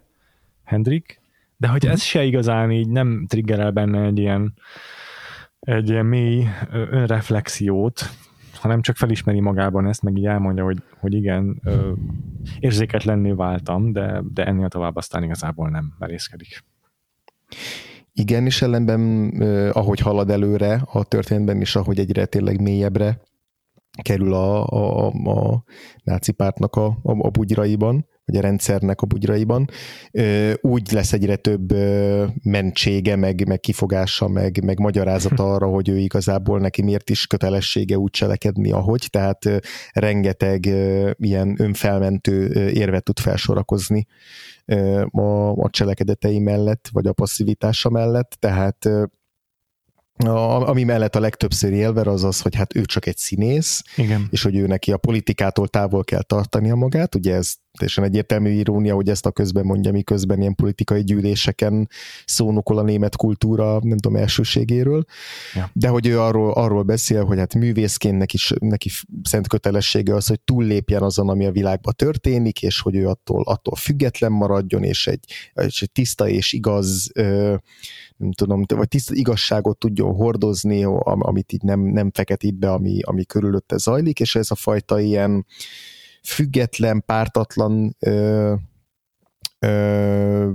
[SPEAKER 2] Hendrik, de hogy ez se igazán így nem triggerel benne egy ilyen, egy ilyen mély önreflexiót, hanem csak felismeri magában ezt, meg így elmondja, hogy, hogy igen, ö, érzéketlenné váltam, de, de ennél tovább aztán igazából nem merészkedik.
[SPEAKER 1] Igen, és ellenben ahogy halad előre a történetben, és ahogy egyre tényleg mélyebbre kerül a, a, a náci pártnak a, a, a bugyraiban, vagy a rendszernek a bugyraiban, úgy lesz egyre több mentsége, meg, meg kifogása, meg, meg magyarázata arra, hogy ő igazából neki miért is kötelessége úgy cselekedni, ahogy, tehát rengeteg ilyen önfelmentő érvet tud felsorakozni a, a cselekedetei mellett, vagy a passzivitása mellett, tehát a, ami mellett a legtöbbször élver az az, hogy hát ő csak egy színész,
[SPEAKER 2] Igen.
[SPEAKER 1] és hogy ő neki a politikától távol kell tartania magát, ugye ez teljesen egyértelmű irónia, hogy ezt a közben mondja, miközben ilyen politikai gyűléseken szónokol a német kultúra, nem tudom, elsőségéről, ja. de hogy ő arról, arról beszél, hogy hát művészként neki, neki szent kötelessége az, hogy túllépjen azon, ami a világban történik, és hogy ő attól, attól független maradjon, és egy, egy tiszta és igaz nem tudom, vagy tiszta igazságot tudjon hordozni, amit így nem, nem feketít be, ami, ami körülötte zajlik, és ez a fajta ilyen független, pártatlan ö, ö,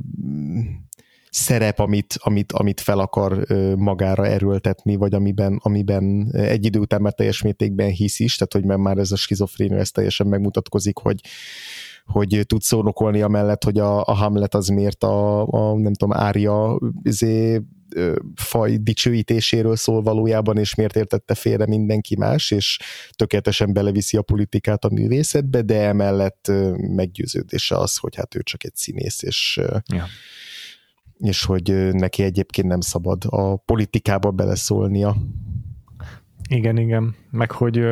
[SPEAKER 1] szerep, amit, amit, amit fel akar magára erőltetni, vagy amiben, amiben egy idő után már teljes mértékben hisz is, tehát hogy már ez a skizofrénia ez teljesen megmutatkozik, hogy, hogy tud szónokolni amellett, hogy a, a Hamlet az miért a, a nem tudom, Ária izé, faj dicsőítéséről szól valójában, és miért értette félre mindenki más, és tökéletesen beleviszi a politikát a művészetbe, de emellett meggyőződése az, hogy hát ő csak egy színész, és, ja. és hogy neki egyébként nem szabad a politikába beleszólnia.
[SPEAKER 2] Igen, igen. Meg hogy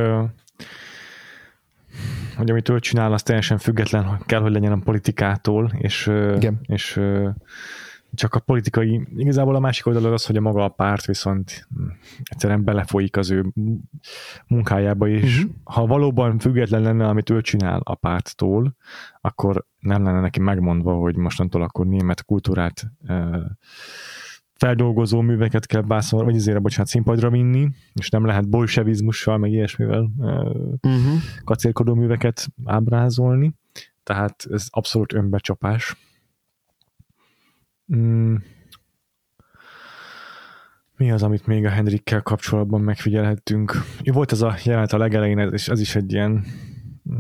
[SPEAKER 2] hogy amit ő csinál, az teljesen független kell, hogy legyen a politikától, és, Igen. és csak a politikai, igazából a másik oldal az, hogy a maga a párt viszont egyszerűen belefolyik az ő munkájába, és uh-huh. ha valóban független lenne, amit ő csinál a párttól, akkor nem lenne neki megmondva, hogy mostantól akkor német kultúrát feldolgozó műveket kell bászol, vagy azért, bocsánat, színpadra vinni, és nem lehet bolsevizmussal, meg ilyesmivel uh-huh. kacérkodó műveket ábrázolni, tehát ez abszolút önbecsapás. Mm. Mi az, amit még a Henrikkel kapcsolatban megfigyelhettünk? Volt ez a jelenet a legelején, és ez is egy ilyen mm,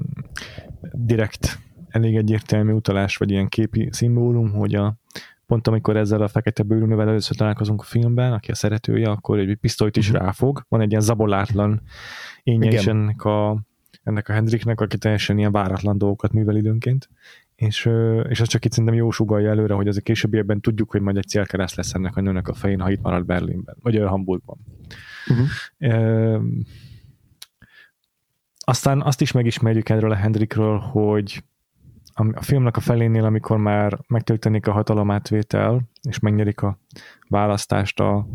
[SPEAKER 2] direkt, elég egyértelmű utalás, vagy ilyen képi szimbólum, hogy a pont amikor ezzel a fekete bőrűnővel először találkozunk a filmben, aki a szeretője, akkor egy pisztolyt is uh-huh. ráfog. Van egy ilyen zabolátlan énje is ennek a, ennek a Hendriknek, aki teljesen ilyen váratlan dolgokat művel időnként. És, és ez csak itt szerintem jó sugalja előre, hogy az a későbbiekben tudjuk, hogy majd egy célkereszt lesz ennek a nőnek a fején, ha itt marad Berlinben, vagy Hamburgban. Uh-huh. E, aztán azt is megismerjük erről a Hendrikről, hogy a filmnek a felénél, amikor már megtöltenik a hatalomátvétel, és megnyerik a választást a,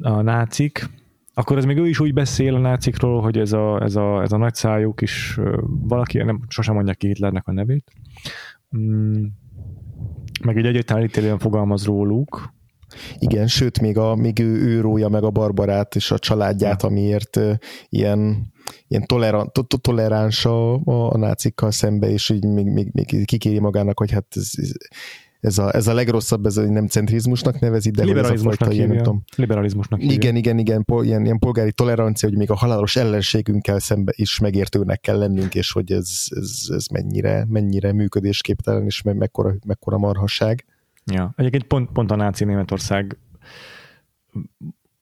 [SPEAKER 2] a nácik, akkor ez még ő is úgy beszél a nácikról, hogy ez a, ez a, ez a nagyszájú kis valaki, nem, sosem mondják ki Hitlernek a nevét, mm, meg egy egyetlen fogalmaz róluk,
[SPEAKER 1] igen, sőt, még, a, még ő, ő rója meg a Barbarát és a családját, amiért ilyen, ilyen toleran, to, to, toleráns a, a, a nácikkal szembe, és így még, még, még kikéri magának, hogy hát ez, ez a, ez a legrosszabb, ez a nem centrizmusnak nevezi, de
[SPEAKER 2] liberalizmusnak ez a fajta ilyen, nem tudom.
[SPEAKER 1] Liberalizmusnak hívja. Igen, igen, igen, pol, ilyen, ilyen polgári tolerancia, hogy még a halálos ellenségünkkel szembe is megértőnek kell lennünk, és hogy ez, ez, ez mennyire, mennyire működésképtelen, és me, mekkora, mekkora marhaság.
[SPEAKER 2] Ja, egyébként pont, pont a náci Németország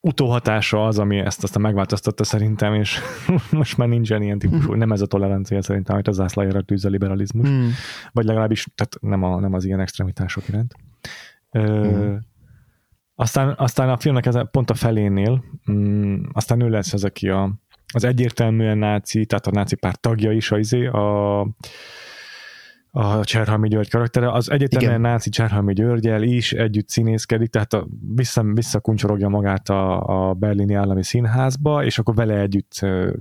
[SPEAKER 2] utóhatása az, ami ezt aztán megváltoztatta szerintem, és most már nincsen ilyen típusú, nem ez a tolerancia szerintem, amit az zászlajára tűz a liberalizmus, mm. vagy legalábbis tehát nem, a, nem az ilyen extremitások iránt. Ö, mm. aztán, aztán a filmnek ez pont a felénél, mm, aztán ő lesz az, aki a, az egyértelműen náci, tehát a náci párt tagja is, a, izé, a, a a Cserhalmi György karaktere, az egyetemen náci Cserhalmi Györgyel is együtt színészkedik, tehát a, vissza, visszakuncsorogja magát a, a berlini állami színházba, és akkor vele együtt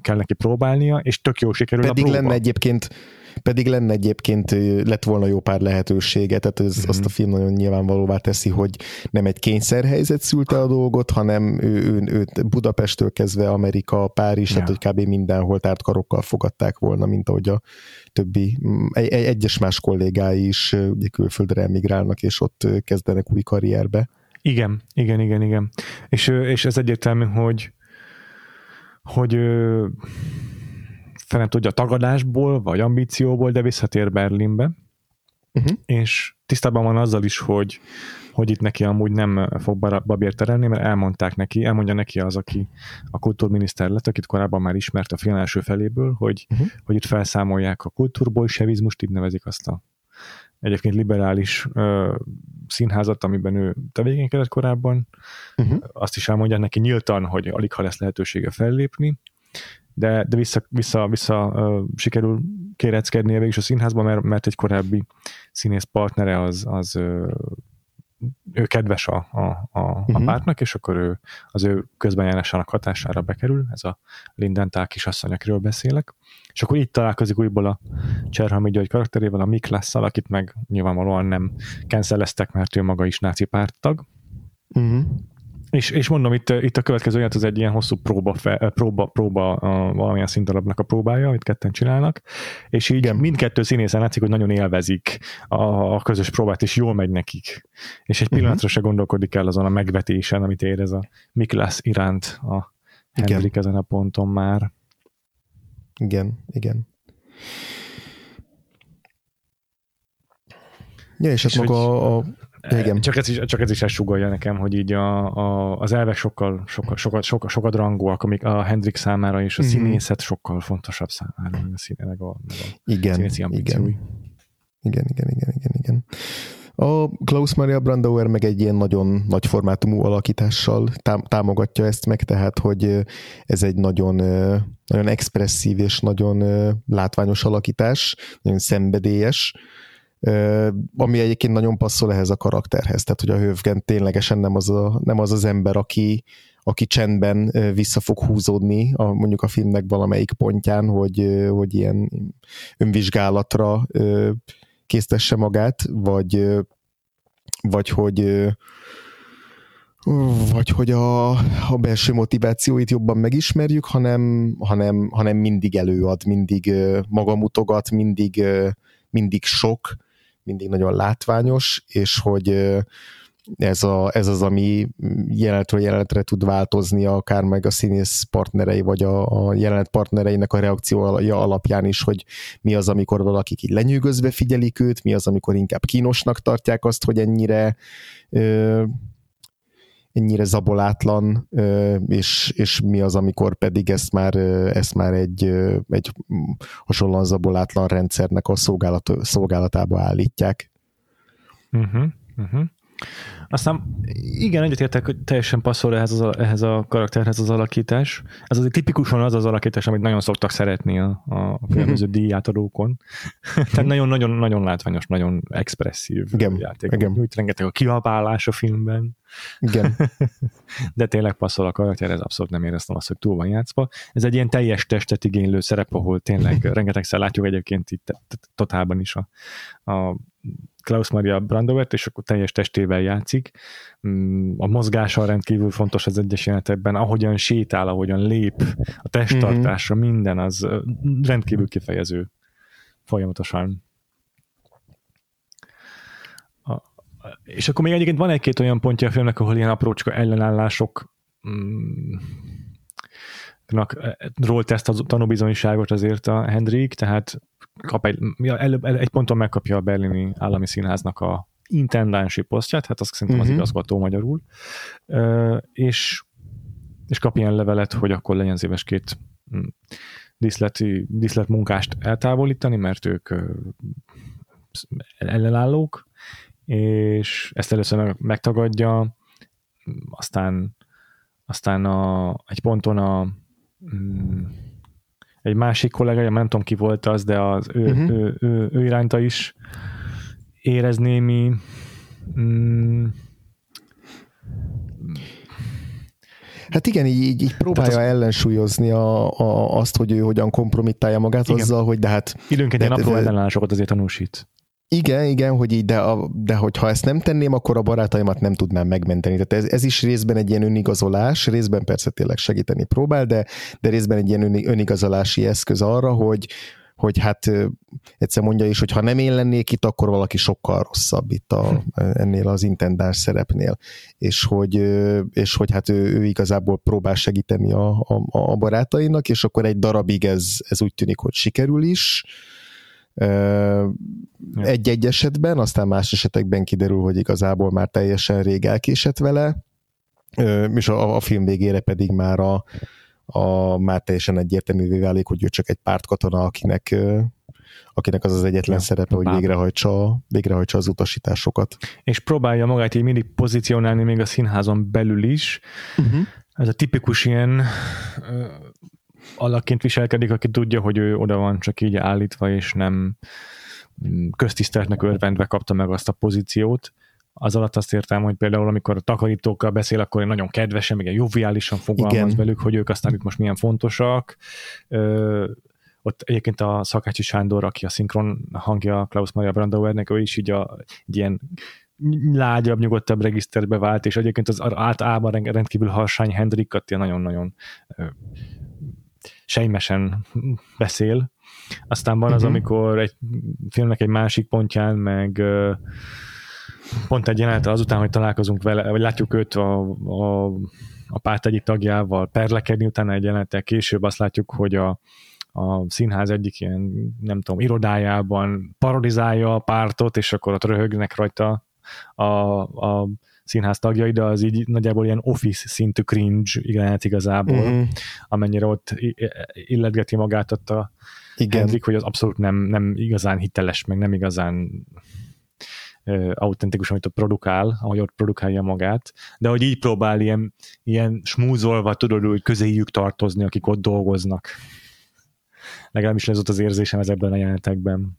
[SPEAKER 2] kell neki próbálnia, és tök jó sikerül
[SPEAKER 1] Pedig
[SPEAKER 2] a próba.
[SPEAKER 1] lenne egyébként pedig lenne egyébként, lett volna jó pár lehetősége, tehát ez, mm-hmm. azt a film nagyon nyilvánvalóvá teszi, hogy nem egy kényszerhelyzet szülte a dolgot, hanem ő, ő, őt Budapesttől kezdve Amerika, Párizs, ja. tehát hogy kb. mindenhol tárt karokkal fogadták volna, mint ahogy a többi, egy, egyes más kollégái is ugye külföldre emigrálnak, és ott kezdenek új karrierbe.
[SPEAKER 2] Igen, igen, igen, igen. És, és ez egyértelmű, hogy hogy fel nem tudja tagadásból, vagy ambícióból, de visszatér Berlinbe, uh-huh. és tisztában van azzal is, hogy, hogy itt neki amúgy nem fog babért terelni, mert elmondták neki, elmondja neki az, aki a kultúrminiszter lett, akit korábban már ismert a film első feléből, hogy, uh-huh. hogy itt felszámolják a kultúrbolsevizmust, így nevezik azt a egyébként liberális ö, színházat, amiben ő tevékenykedett korábban. Uh-huh. Azt is elmondják neki nyíltan, hogy alig ha lesz lehetősége fellépni, de, de vissza, vissza, vissza uh, sikerül kéreckednie végül is a színházban, mert, mert egy korábbi színész partnere az, az uh, ő kedves a, a, a, uh-huh. a mhm. pártnak, és akkor ő az ő közbenjárásának hatására bekerül, ez a Lindentál kisasszony, akiről beszélek, és akkor itt találkozik újból a Cserhami György karakterével, a Miklasszal, akit meg nyilvánvalóan nem canceleztek, mert ő maga is náci párttag. Uh-huh. És, és mondom, itt, itt a következő olyan, az egy ilyen hosszú próba, fe, próba, próba a, valamilyen szintalapnak a próbája, amit ketten csinálnak, és így Igen. mindkettő színészen látszik, hogy nagyon élvezik a, a közös próbát, és jól megy nekik. És egy pillanatra uh-huh. se gondolkodik el azon a megvetésen, amit érez a Miklas iránt a Hendrik ezen a ponton már.
[SPEAKER 1] Igen, igen. Ja, és, és hát maga a, a igen.
[SPEAKER 2] Csak ez, is, csak ez is ezt sugalja nekem, hogy így a, a, az elvek sokkal, sokkal, sokkal, sokkal, sokkal rangúak, amik a Hendrik számára, és a mm. színészet sokkal fontosabb számára, a, színe, meg a, meg a
[SPEAKER 1] igen, igen. igen, igen, igen, igen, igen. A Klaus Maria Brandauer meg egy ilyen nagyon nagy formátumú alakítással tám- támogatja ezt meg, tehát hogy ez egy nagyon, nagyon expresszív és nagyon látványos alakítás, nagyon szenvedélyes, ami egyébként nagyon passzol ehhez a karakterhez, tehát hogy a Hövgen ténylegesen nem az, a, nem az az ember, aki, aki csendben vissza fog húzódni a, mondjuk a filmnek valamelyik pontján, hogy, hogy ilyen önvizsgálatra késztesse magát, vagy, vagy hogy vagy hogy a, a belső motivációit jobban megismerjük, hanem, hanem, hanem mindig előad, mindig magamutogat, mindig, mindig sok, mindig nagyon látványos, és hogy ez, a, ez az, ami jelenetről jelenetre tud változni, akár meg a színész partnerei, vagy a, a jelenet partnereinek a reakciója alapján is, hogy mi az, amikor valakik így lenyűgözve figyelik őt, mi az, amikor inkább kínosnak tartják azt, hogy ennyire ö, ennyire zabolátlan, és, és mi az, amikor pedig ezt már, ezt már egy, egy hasonlóan zabolátlan rendszernek a szolgálat, szolgálatába állítják.
[SPEAKER 2] Uh-huh, uh-huh. Aztán igen, egyetértek, hogy teljesen passzol ehhez, az, ehhez a karakterhez az alakítás. Ez azért tipikusan az az alakítás, amit nagyon szoktak szeretni a, a különböző díjátadókon. Tehát nagyon-nagyon-nagyon látványos, nagyon expresszív igen, játék. Igen. Úgy rengeteg a kiabálás a filmben.
[SPEAKER 1] Igen.
[SPEAKER 2] De tényleg passzol a karakter, ez abszolút nem éreztem azt, hogy túl van játszva. Ez egy ilyen teljes testet igénylő szerep, ahol tényleg rengetegszer látjuk egyébként itt totálban is a, a Klaus Maria Brandowert, és akkor teljes testével játszik. Mm, a mozgása rendkívül fontos az egyes jelenetekben, ahogyan sétál, ahogyan lép, a testtartása, mm-hmm. minden az rendkívül kifejező folyamatosan. A, és akkor még egyébként van egy-két olyan pontja a filmnek, ahol ilyen aprócska ellenállások mm, ról teszt a tanúbizonyságot azért a Hendrik, tehát kap egy, előbb, egy ponton megkapja a berlini állami színháznak a intendansi posztját, hát azt szerintem az uh-huh. igazgató magyarul, és, és kap ilyen levelet, hogy akkor legyen szíves két hm, diszleti, diszlet munkást eltávolítani, mert ők ellenállók, és ezt először meg, megtagadja, aztán, aztán a, egy ponton a hm, egy másik kollega, nem tudom ki volt az, de az ő, uh-huh. ő, ő, ő iránta is érez némi mm,
[SPEAKER 1] Hát igen, így, így, így próbálja az... ellensúlyozni a, a, azt, hogy ő hogyan kompromittálja magát igen. azzal, hogy de hát...
[SPEAKER 2] Időnként
[SPEAKER 1] egy
[SPEAKER 2] apró ellenállásokat azért tanúsít.
[SPEAKER 1] Igen, igen, hogy így, de, a, de hogyha ezt nem tenném, akkor a barátaimat nem tudnám megmenteni. Tehát ez, ez is részben egy ilyen önigazolás, részben persze tényleg segíteni próbál, de, de részben egy ilyen önigazolási eszköz arra, hogy, hogy hát egyszer mondja is, hogy ha nem én lennék itt, akkor valaki sokkal rosszabb itt a, ennél az intendás szerepnél, és hogy, és hogy hát ő, ő igazából próbál segíteni a, a, a barátainak, és akkor egy darabig ez, ez úgy tűnik, hogy sikerül is, Egy-egy esetben, aztán más esetekben kiderül, hogy igazából már teljesen rég elkésett vele, és a, a film végére pedig már a, a, már teljesen egyértelművé válik, hogy ő csak egy pártkatona, akinek akinek az az egyetlen ja, szerepe, hogy végrehajtsa, végrehajtsa az utasításokat.
[SPEAKER 2] És próbálja magát így mindig pozícionálni még a színházon belül is. Uh-huh. Ez a tipikus ilyen alakként viselkedik, aki tudja, hogy ő oda van csak így állítva, és nem köztiszteletnek örvendve kapta meg azt a pozíciót. Az alatt azt értem, hogy például amikor a takarítókkal beszél, akkor nagyon kedvesen, meg joviálisan fogalmaz Igen. velük, hogy ők aztán itt most milyen fontosak. Ö, ott egyébként a Szakácsi Sándor, aki a szinkron hangja Klaus Maria Brandauernek, ő is így a, egy ilyen lágyabb, nyugodtabb regiszterbe vált, és egyébként az általában rendkívül harsány Hendrik nagyon-nagyon sejmesen beszél. Aztán van az, uh-huh. amikor egy filmnek egy másik pontján, meg pont egy jelenet azután, hogy találkozunk vele, vagy látjuk őt a, a, a párt egyik tagjával perlekedni, utána egy jelenettel később azt látjuk, hogy a, a színház egyik ilyen, nem tudom, irodájában parodizálja a pártot, és akkor ott röhögnek rajta a, a színház tagjai, de az így nagyjából ilyen office szintű cringe jelenet igazából, mm-hmm. amennyire ott illetgeti magát ott a Igen. Hendrik, hogy az abszolút nem, nem igazán hiteles, meg nem igazán autentikus, amit ott produkál, ahogy ott produkálja magát, de hogy így próbál ilyen, ilyen smúzolva, tudod, hogy közéjük tartozni, akik ott dolgoznak. Legalábbis ez ott az érzésem ezekben a jelenetekben.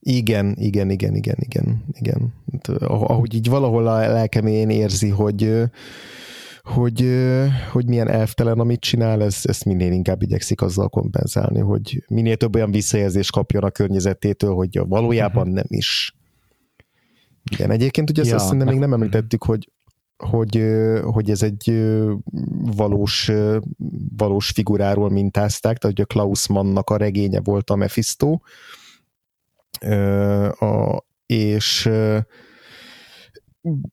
[SPEAKER 1] Igen, igen, igen, igen, igen, igen. Hát, ahogy így valahol a lelkemén érzi, hogy hogy, hogy milyen elvtelen, amit csinál, ez, ezt minél inkább igyekszik azzal kompenzálni, hogy minél több olyan visszajelzést kapjon a környezetétől, hogy valójában uh-huh. nem is. Igen, egyébként ugye ja, azt szerintem még nem említettük, hogy, hogy, hogy ez egy valós, valós figuráról mintázták, tehát a Klaus Mannnak a regénye volt a Mephisto, a, és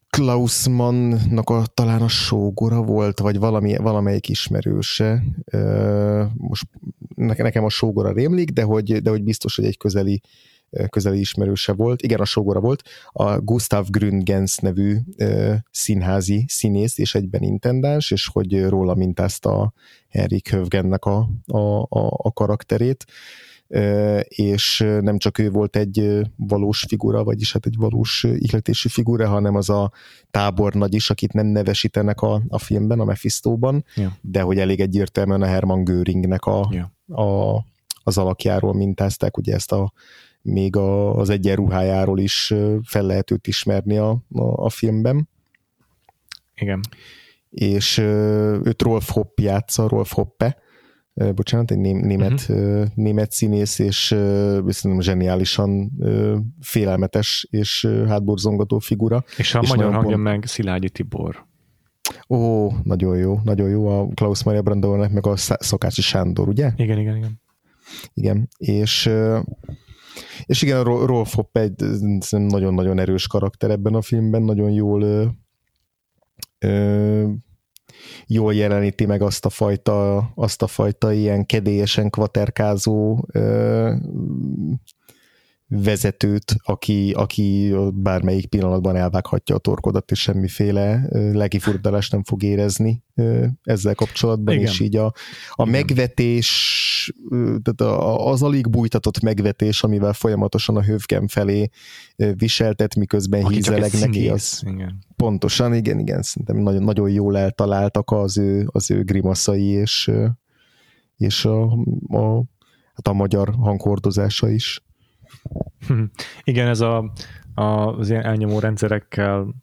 [SPEAKER 1] Klaus Mannnak a, talán a sógora volt, vagy valami, valamelyik ismerőse. Most nekem a sógora rémlik, de hogy, de hogy biztos, hogy egy közeli közeli ismerőse volt. Igen, a sógora volt. A Gustav Grüngens nevű színházi színész és egyben intendáns, és hogy róla mintázta Henrik Hövgennek a, a, a, a karakterét és nem csak ő volt egy valós figura, vagyis hát egy valós ihletési figura, hanem az a tábornagy is, akit nem nevesítenek a, a filmben, a Mephistóban, yeah. de hogy elég egyértelműen a Hermann Göringnek a, yeah. a, az alakjáról mintázták, ugye ezt a még a, az egyenruhájáról is fel lehet őt ismerni a, a, a filmben.
[SPEAKER 2] Igen.
[SPEAKER 1] És őt Rolf Hopp játsza, Rolf Hoppe, bocsánat, egy német, uh-huh. német színész, és szerintem zseniálisan félelmetes és hátborzongató figura.
[SPEAKER 2] És a és magyar hangja pont... meg Szilágyi Tibor.
[SPEAKER 1] Ó, nagyon jó, nagyon jó a Klaus Maria Brandauernek, meg a Szakácsi Sándor, ugye?
[SPEAKER 2] Igen, igen, igen.
[SPEAKER 1] Igen, és és igen, Rolf Hopp egy nagyon-nagyon erős karakter ebben a filmben, nagyon jól jól jeleníti meg azt a fajta, azt a fajta ilyen kedélyesen kvaterkázó ö, vezetőt, aki, aki bármelyik pillanatban elvághatja a torkodat, és semmiféle legifurdalást nem fog érezni ezzel kapcsolatban, Igen. és így a, a megvetés, tehát az alig bújtatott megvetés, amivel folyamatosan a hövgem felé viseltet, miközben Aki hízeleg neki. Az, igen. Pontosan, igen, igen, szerintem nagyon, nagyon jól eltaláltak az ő, az ő grimaszai, és, és a, a, hát a magyar hanghordozása is.
[SPEAKER 2] Igen, ez a, a, az ilyen elnyomó rendszerekkel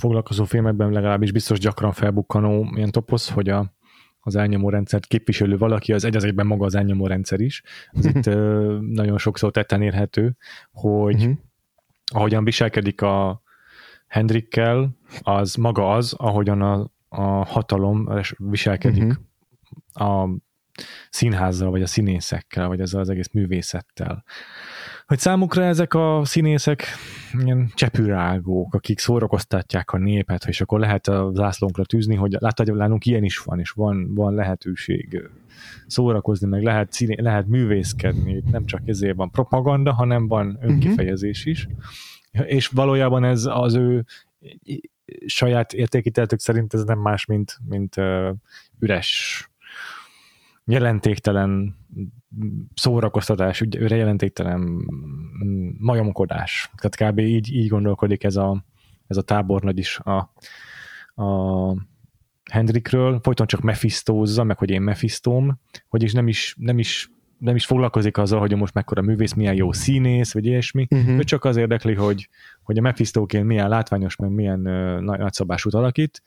[SPEAKER 2] foglalkozó filmekben legalábbis biztos gyakran felbukkanó ilyen toposz, hogy a, az elnyomó rendszert képviselő valaki, az egy az egyben maga az elnyomó rendszer is. Ez itt ö, nagyon sokszor tetten érhető, hogy uh-huh. ahogyan viselkedik a Hendrikkel, az maga az, ahogyan a, a hatalom viselkedik uh-huh. a színházzal, vagy a színészekkel, vagy ezzel az egész művészettel. Hogy számukra ezek a színészek ilyen csepürágók, akik szórakoztatják a népet, és akkor lehet a zászlónkra tűzni, hogy látod, hogy nálunk ilyen is van, és van, van lehetőség szórakozni, meg lehet, színé, lehet művészkedni, nem csak ezért van propaganda, hanem van önkifejezés is. És valójában ez az ő saját értékíteltük szerint ez nem más, mint, mint uh, üres jelentéktelen szórakoztatás, őre jelentéktelen majomkodás. Tehát kb. így, így gondolkodik ez a, ez a tábornagy is a, a Hendrikről, folyton csak Mephistózza, meg hogy én Mephistóm, hogy is nem is, nem is nem is foglalkozik azzal, hogy most mekkora művész, milyen jó színész, vagy ilyesmi. Uh-huh. Ő csak az érdekli, hogy, hogy a Mephistóként milyen látványos, meg milyen uh, nagyszabásút alakít,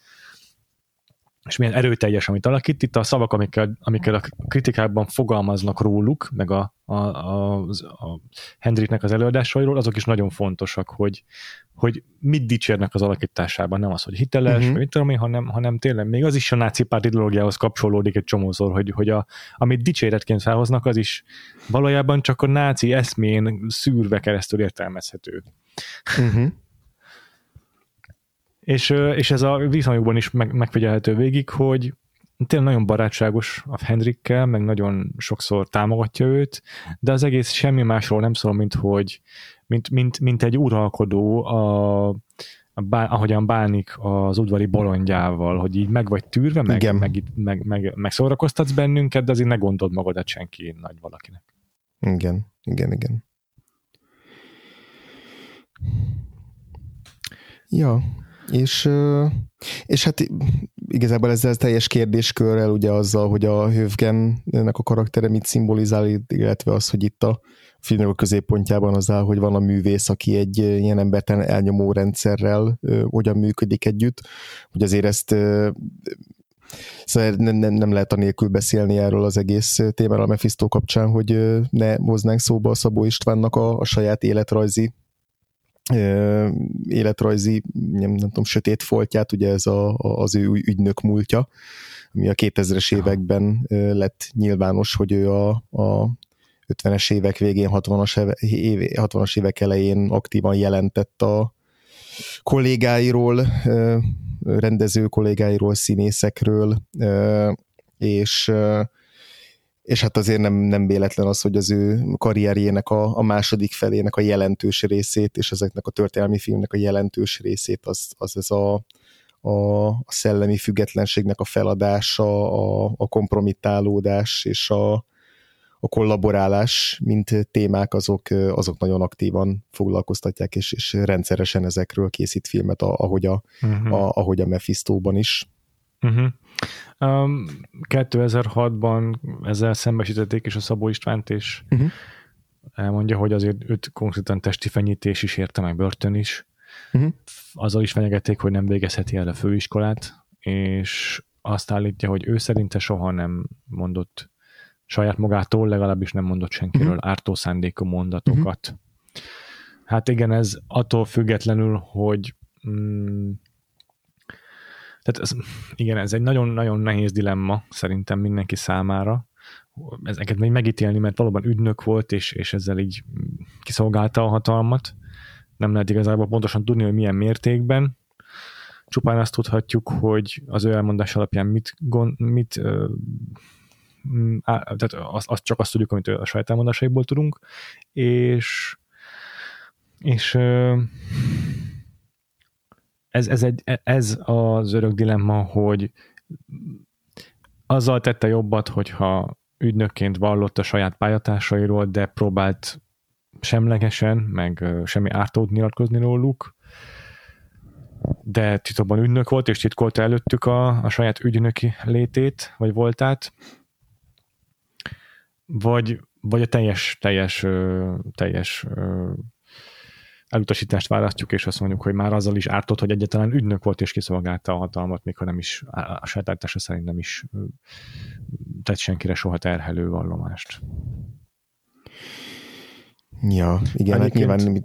[SPEAKER 2] és milyen erőteljes, amit alakít. Itt a szavak, amikkel, amikkel a kritikában fogalmaznak róluk, meg a, a, a, a Hendriknek az előadásairól, azok is nagyon fontosak, hogy, hogy mit dicsérnek az alakításában, nem az, hogy hiteles, uh-huh. mit tudom én, hanem, hanem tényleg még az is a náci párt ideológiához kapcsolódik egy csomószor, hogy, hogy a, amit dicséretként felhoznak, az is valójában csak a náci eszmén szűrve keresztül értelmezhető. Uh-huh. És, és ez a viszonyokban is meg, megfigyelhető végig, hogy tényleg nagyon barátságos a Henrikkel, meg nagyon sokszor támogatja őt, de az egész semmi másról nem szól, mint hogy mint, mint, mint egy uralkodó a, a bá, ahogyan bánik az udvari bolondjával, hogy így meg vagy tűrve, meg, Igen. meg, meg, meg, meg szórakoztatsz bennünket, de azért ne gondold magadat senki nagy valakinek.
[SPEAKER 1] Igen, igen, igen. Ja, és, és hát igazából ezzel teljes kérdéskörrel, ugye azzal, hogy a Hövgennek a karaktere mit szimbolizál, illetve az, hogy itt a filmnek a középpontjában az áll, hogy van a művész, aki egy ilyen embertelen elnyomó rendszerrel hogyan működik együtt, hogy azért ezt Szóval nem, nem, nem lehet anélkül beszélni erről az egész témáról a Mephisto kapcsán, hogy ne hoznánk szóba a Szabó Istvánnak a, a saját életrajzi életrajzi, nem, nem tudom, sötét foltját, ugye ez a, az ő ügynök múltja, ami a 2000-es években lett nyilvános, hogy ő a, a 50-es évek végén, 60-as, éve, 60-as évek elején aktívan jelentett a kollégáiról, rendező kollégáiról, színészekről, és és hát azért nem, nem véletlen az, hogy az ő karrierjének a, a második felének a jelentős részét, és ezeknek a történelmi filmnek a jelentős részét, az, az ez a, a, a szellemi függetlenségnek a feladása, a, a kompromittálódás és a, a kollaborálás, mint témák, azok, azok nagyon aktívan foglalkoztatják, és, és rendszeresen ezekről készít filmet, ahogy a, uh-huh. a, ahogy a Mephisto-ban is.
[SPEAKER 2] Uh-huh. Um, 2006-ban ezzel szembesítették is a Szabó Istvánt, és uh-huh. elmondja, hogy azért őt konkrétan testi fenyítés is érte, meg börtön is. Uh-huh. Azzal is fenyegették, hogy nem végezheti el a főiskolát, és azt állítja, hogy ő szerinte soha nem mondott saját magától, legalábbis nem mondott senkiről uh-huh. ártó szándékú mondatokat. Uh-huh. Hát igen, ez attól függetlenül, hogy mm, tehát ez, igen, ez egy nagyon-nagyon nehéz dilemma szerintem mindenki számára, ezeket még megítélni, mert valóban ügynök volt, és, és ezzel így kiszolgálta a hatalmat. Nem lehet igazából pontosan tudni, hogy milyen mértékben. Csupán azt tudhatjuk, hogy az ő elmondás alapján mit, gond, mit á, tehát azt, azt csak azt tudjuk, amit a saját elmondásaiból tudunk, és és ez, ez, egy, ez az örök dilemma, hogy azzal tette jobbat, hogyha ügynökként vallott a saját pályatársairól, de próbált semlegesen, meg semmi ártót nyilatkozni róluk, de titokban ügynök volt, és titkolta előttük a, a saját ügynöki létét, vagy voltát, vagy, vagy a teljes, teljes, teljes elutasítást választjuk, és azt mondjuk, hogy már azzal is ártott, hogy egyetlen ügynök volt és kiszolgálta a hatalmat, mikor nem is, a saját szerint nem is tett senkire soha terhelő vallomást.
[SPEAKER 1] Ja, igen, hát nyilván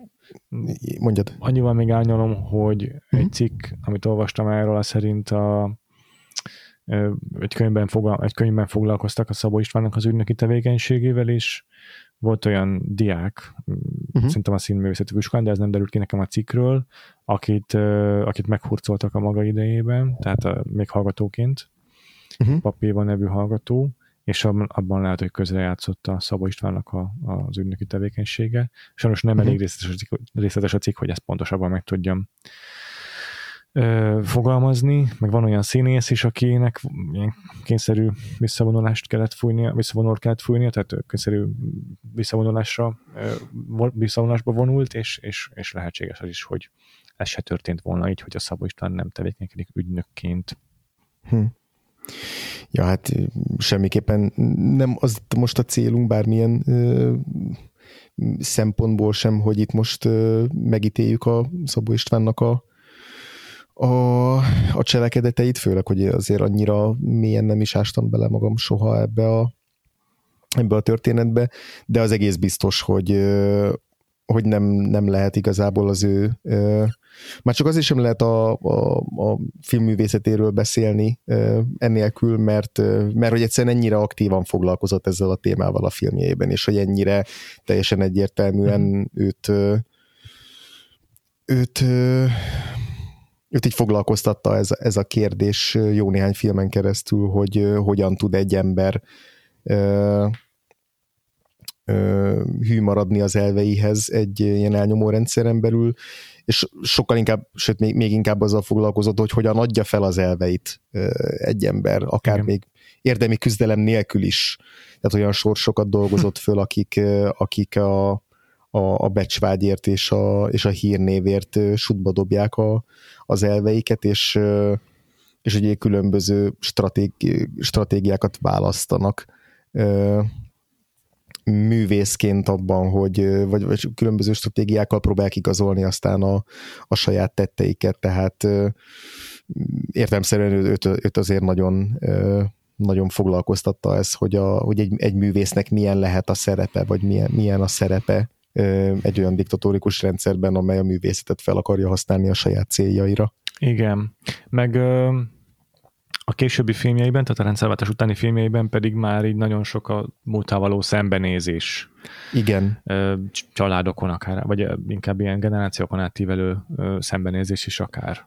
[SPEAKER 1] mondjad.
[SPEAKER 2] Annyival még árnyalom, hogy uh-huh. egy cikk, amit olvastam erről, szerint a, egy könyvben, fogal, egy könyvben foglalkoztak a Szabó Istvánnak az ügynöki tevékenységével, és volt olyan diák, uh-huh. szerintem a színművészeti de ez nem derült ki nekem a cikkről, akit, akit meghurcoltak a maga idejében, tehát a, még hallgatóként, uh-huh. Papéva nevű hallgató, és abban lehet, hogy közrejátszott a Szabó Istvánnak a, az ügynöki tevékenysége. Sajnos nem uh-huh. elég részletes a, cikk, részletes a cikk, hogy ezt pontosabban meg tudjam ö, fogalmazni, meg van olyan színész is, akinek ilyen kényszerű visszavonulást kellett fújnia, visszavonulást kellett fújnia, tehát kényszerű visszavonulásra, ö, visszavonulásba vonult, és, és, és lehetséges az is, hogy ez se történt volna így, hogy a Szabó István nem tevékenykedik ügynökként. Hm.
[SPEAKER 1] Ja, hát semmiképpen nem az most a célunk bármilyen ö, szempontból sem, hogy itt most ö, megítéljük a Szabó Istvánnak a, a, a cselekedeteit, főleg, hogy azért annyira mélyen nem is ástam bele magam soha ebbe a, ebbe a történetbe, de az egész biztos, hogy, hogy nem, nem lehet igazából az ő, már csak azért sem lehet a, a, a filmművészetéről beszélni ennélkül, mert, mert hogy egyszerűen ennyire aktívan foglalkozott ezzel a témával a filmjeiben, és hogy ennyire teljesen egyértelműen mm. őt őt őt így foglalkoztatta ez, ez a kérdés jó néhány filmen keresztül, hogy hogyan tud egy ember hű maradni az elveihez egy ilyen elnyomó rendszeren belül, és sokkal inkább, sőt még, még inkább azzal foglalkozott, hogy hogyan adja fel az elveit egy ember, akár Igen. még érdemi küzdelem nélkül is. Tehát olyan sorsokat dolgozott föl, akik, akik a, a, a becsvágyért és a, és a hírnévért sutba dobják a, az elveiket, és, és ugye különböző stratégi, stratégiákat választanak művészként abban, hogy vagy, vagy különböző stratégiákkal próbálják igazolni aztán a, a saját tetteiket, tehát értelmszerűen őt, őt azért nagyon nagyon foglalkoztatta ez, hogy, a, hogy egy, egy művésznek milyen lehet a szerepe, vagy milyen, milyen a szerepe egy olyan diktatórikus rendszerben, amely a művészetet fel akarja használni a saját céljaira.
[SPEAKER 2] Igen, meg a későbbi filmjeiben, tehát a rendszerváltás utáni filmjeiben pedig már így nagyon sok a múltával való szembenézés.
[SPEAKER 1] Igen.
[SPEAKER 2] Családokon akár, vagy inkább ilyen generációkon átívelő szembenézés is akár.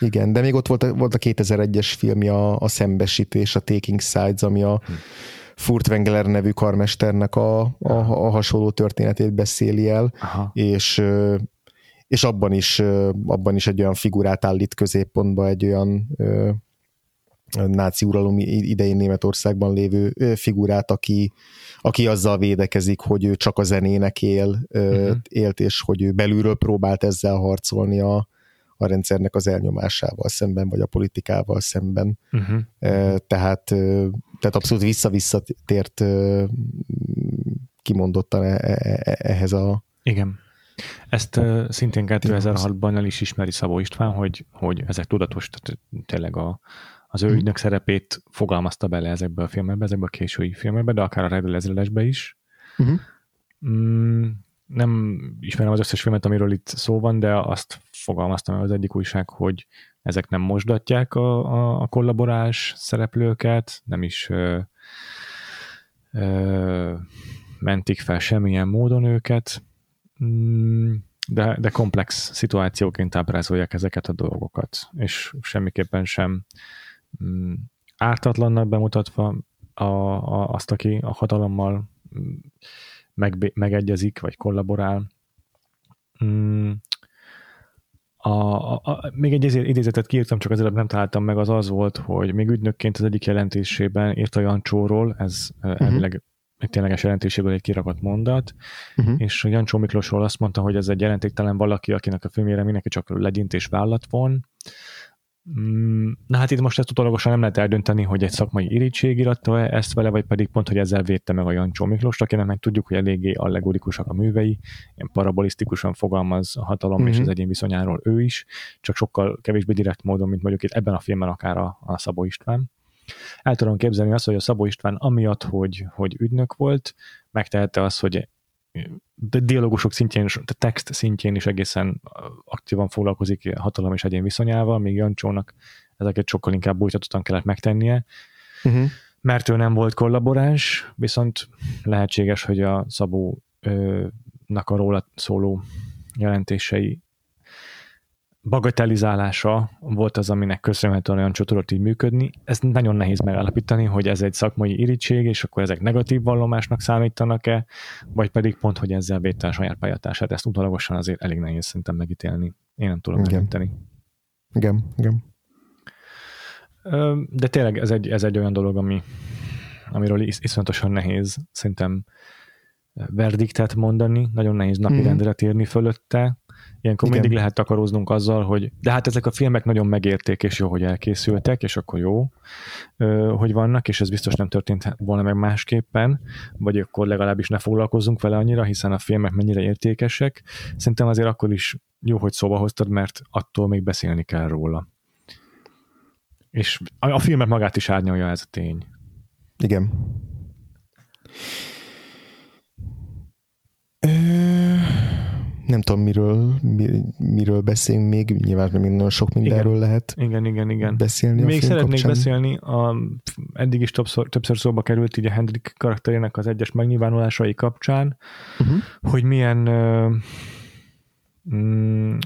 [SPEAKER 1] Igen, de még ott volt a, volt a 2001-es filmje a, a Szembesítés, a Taking Sides, ami a hm. Furtwängler nevű karmesternek a, a, a hasonló történetét beszéli el, Aha. és és abban is, abban is egy olyan figurát állít középpontba, egy olyan náci uralom idején Németországban lévő figurát, aki, aki azzal védekezik, hogy ő csak a zenének él, uh-huh. élt, és hogy ő belülről próbált ezzel harcolni a, a rendszernek az elnyomásával szemben, vagy a politikával szemben. Uh-huh. Tehát, tehát abszolút vissza-vissza tért kimondottan e, e, e, ehhez a...
[SPEAKER 2] Igen. Ezt uh, szintén 2006-ban el is ismeri Szabó István, hogy, hogy ezek tudatos, tehát tényleg a, az ő mhm. ügynök szerepét fogalmazta bele ezekbe a filmekbe, ezekbe a késői filmekbe, de akár a Redel ezredesbe is. Uh-huh. Mm, nem ismerem az összes filmet, amiről itt szó van, de azt fogalmaztam el az egyik újság, hogy ezek nem mosdatják a, a, a kollaborás szereplőket, nem is ö, ö, mentik fel semmilyen módon őket, mm, de, de komplex szituációként ábrázolják ezeket a dolgokat, és semmiképpen sem Mm, ártatlannak bemutatva a, a, azt, aki a hatalommal mm, meg, megegyezik, vagy kollaborál. A, a, a, még egy idézetet kiírtam, csak azért nem találtam meg, az az volt, hogy még ügynökként az egyik jelentésében írt a Jancsóról, ez uh-huh. elvileg egy tényleges jelentéséből egy kirakott mondat, uh-huh. és Jancsó Miklósról azt mondta, hogy ez egy jelentéktelen valaki, akinek a filmjére mindenki csak legyint és vállat von, na hát itt most ezt utólagosan nem lehet eldönteni, hogy egy szakmai irítség iratta ezt vele, vagy pedig pont, hogy ezzel védte meg a Jancsó Miklós, akinek meg tudjuk, hogy eléggé allegorikusak a művei, ilyen parabolisztikusan fogalmaz a hatalom mm-hmm. és mhm. az egyén viszonyáról ő is, csak sokkal kevésbé direkt módon, mint mondjuk itt ebben a filmben akár a, a Szabó István. El tudom képzelni azt, hogy a Szabó István amiatt, hogy, hogy ügynök volt, megtehette azt, hogy de dialógusok szintjén, de text szintjén is egészen aktívan foglalkozik hatalom és egyén viszonyával, míg Jancsónak ezeket sokkal inkább bújtatottan kellett megtennie. Uh-huh. mert ő nem volt kollaboráns, viszont lehetséges, hogy a Szabónak a róla szóló jelentései bagatelizálása volt az, aminek köszönhetően olyan tudott így működni. Ez nagyon nehéz megállapítani, hogy ez egy szakmai irítség, és akkor ezek negatív vallomásnak számítanak-e, vagy pedig pont, hogy ezzel védte a saját pályatását. Ezt utalagosan azért elég nehéz szerintem megítélni. Én nem tudom megítélni.
[SPEAKER 1] Igen, igen.
[SPEAKER 2] De tényleg ez egy, ez egy olyan dolog, ami, amiről is, iszonyatosan nehéz szerintem verdiktet mondani, nagyon nehéz napirendre mm-hmm. térni fölötte, Ilyenkor Igen. mindig lehet takaróznunk azzal, hogy de hát ezek a filmek nagyon megérték, és jó, hogy elkészültek, és akkor jó, hogy vannak, és ez biztos nem történt volna meg másképpen, vagy akkor legalábbis ne foglalkozzunk vele annyira, hiszen a filmek mennyire értékesek. Szerintem azért akkor is jó, hogy szóba hoztad, mert attól még beszélni kell róla. És a, filmet magát is árnyalja ez a tény.
[SPEAKER 1] Igen. Nem tudom, miről, miről beszélünk még, nyilván még nagyon sok mindenről
[SPEAKER 2] igen.
[SPEAKER 1] lehet
[SPEAKER 2] igen, igen, igen.
[SPEAKER 1] beszélni
[SPEAKER 2] Még
[SPEAKER 1] a
[SPEAKER 2] szeretnék
[SPEAKER 1] kapcsán.
[SPEAKER 2] beszélni, a, eddig is többször, többször szóba került így a Hendrik karakterének az egyes megnyilvánulásai kapcsán, uh-huh. hogy milyen uh, um,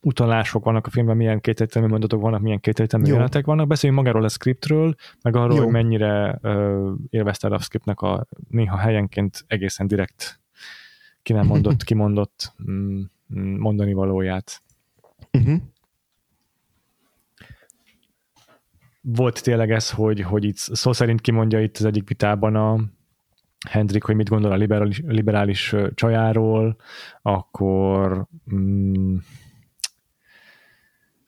[SPEAKER 2] utalások vannak a filmben, milyen kétértelmű mondatok vannak, milyen kétértelmű jelenetek vannak. Beszéljünk magáról a scriptről, meg arról, Jó. hogy mennyire uh, élvezte a scriptnek a néha helyenként egészen direkt ki nem mondott, kimondott mm, mm, mondani valóját. Uh-huh. Volt tényleg ez, hogy, hogy itt szó szerint kimondja itt az egyik vitában a Hendrik, hogy mit gondol a liberális, liberális csajáról, akkor mm,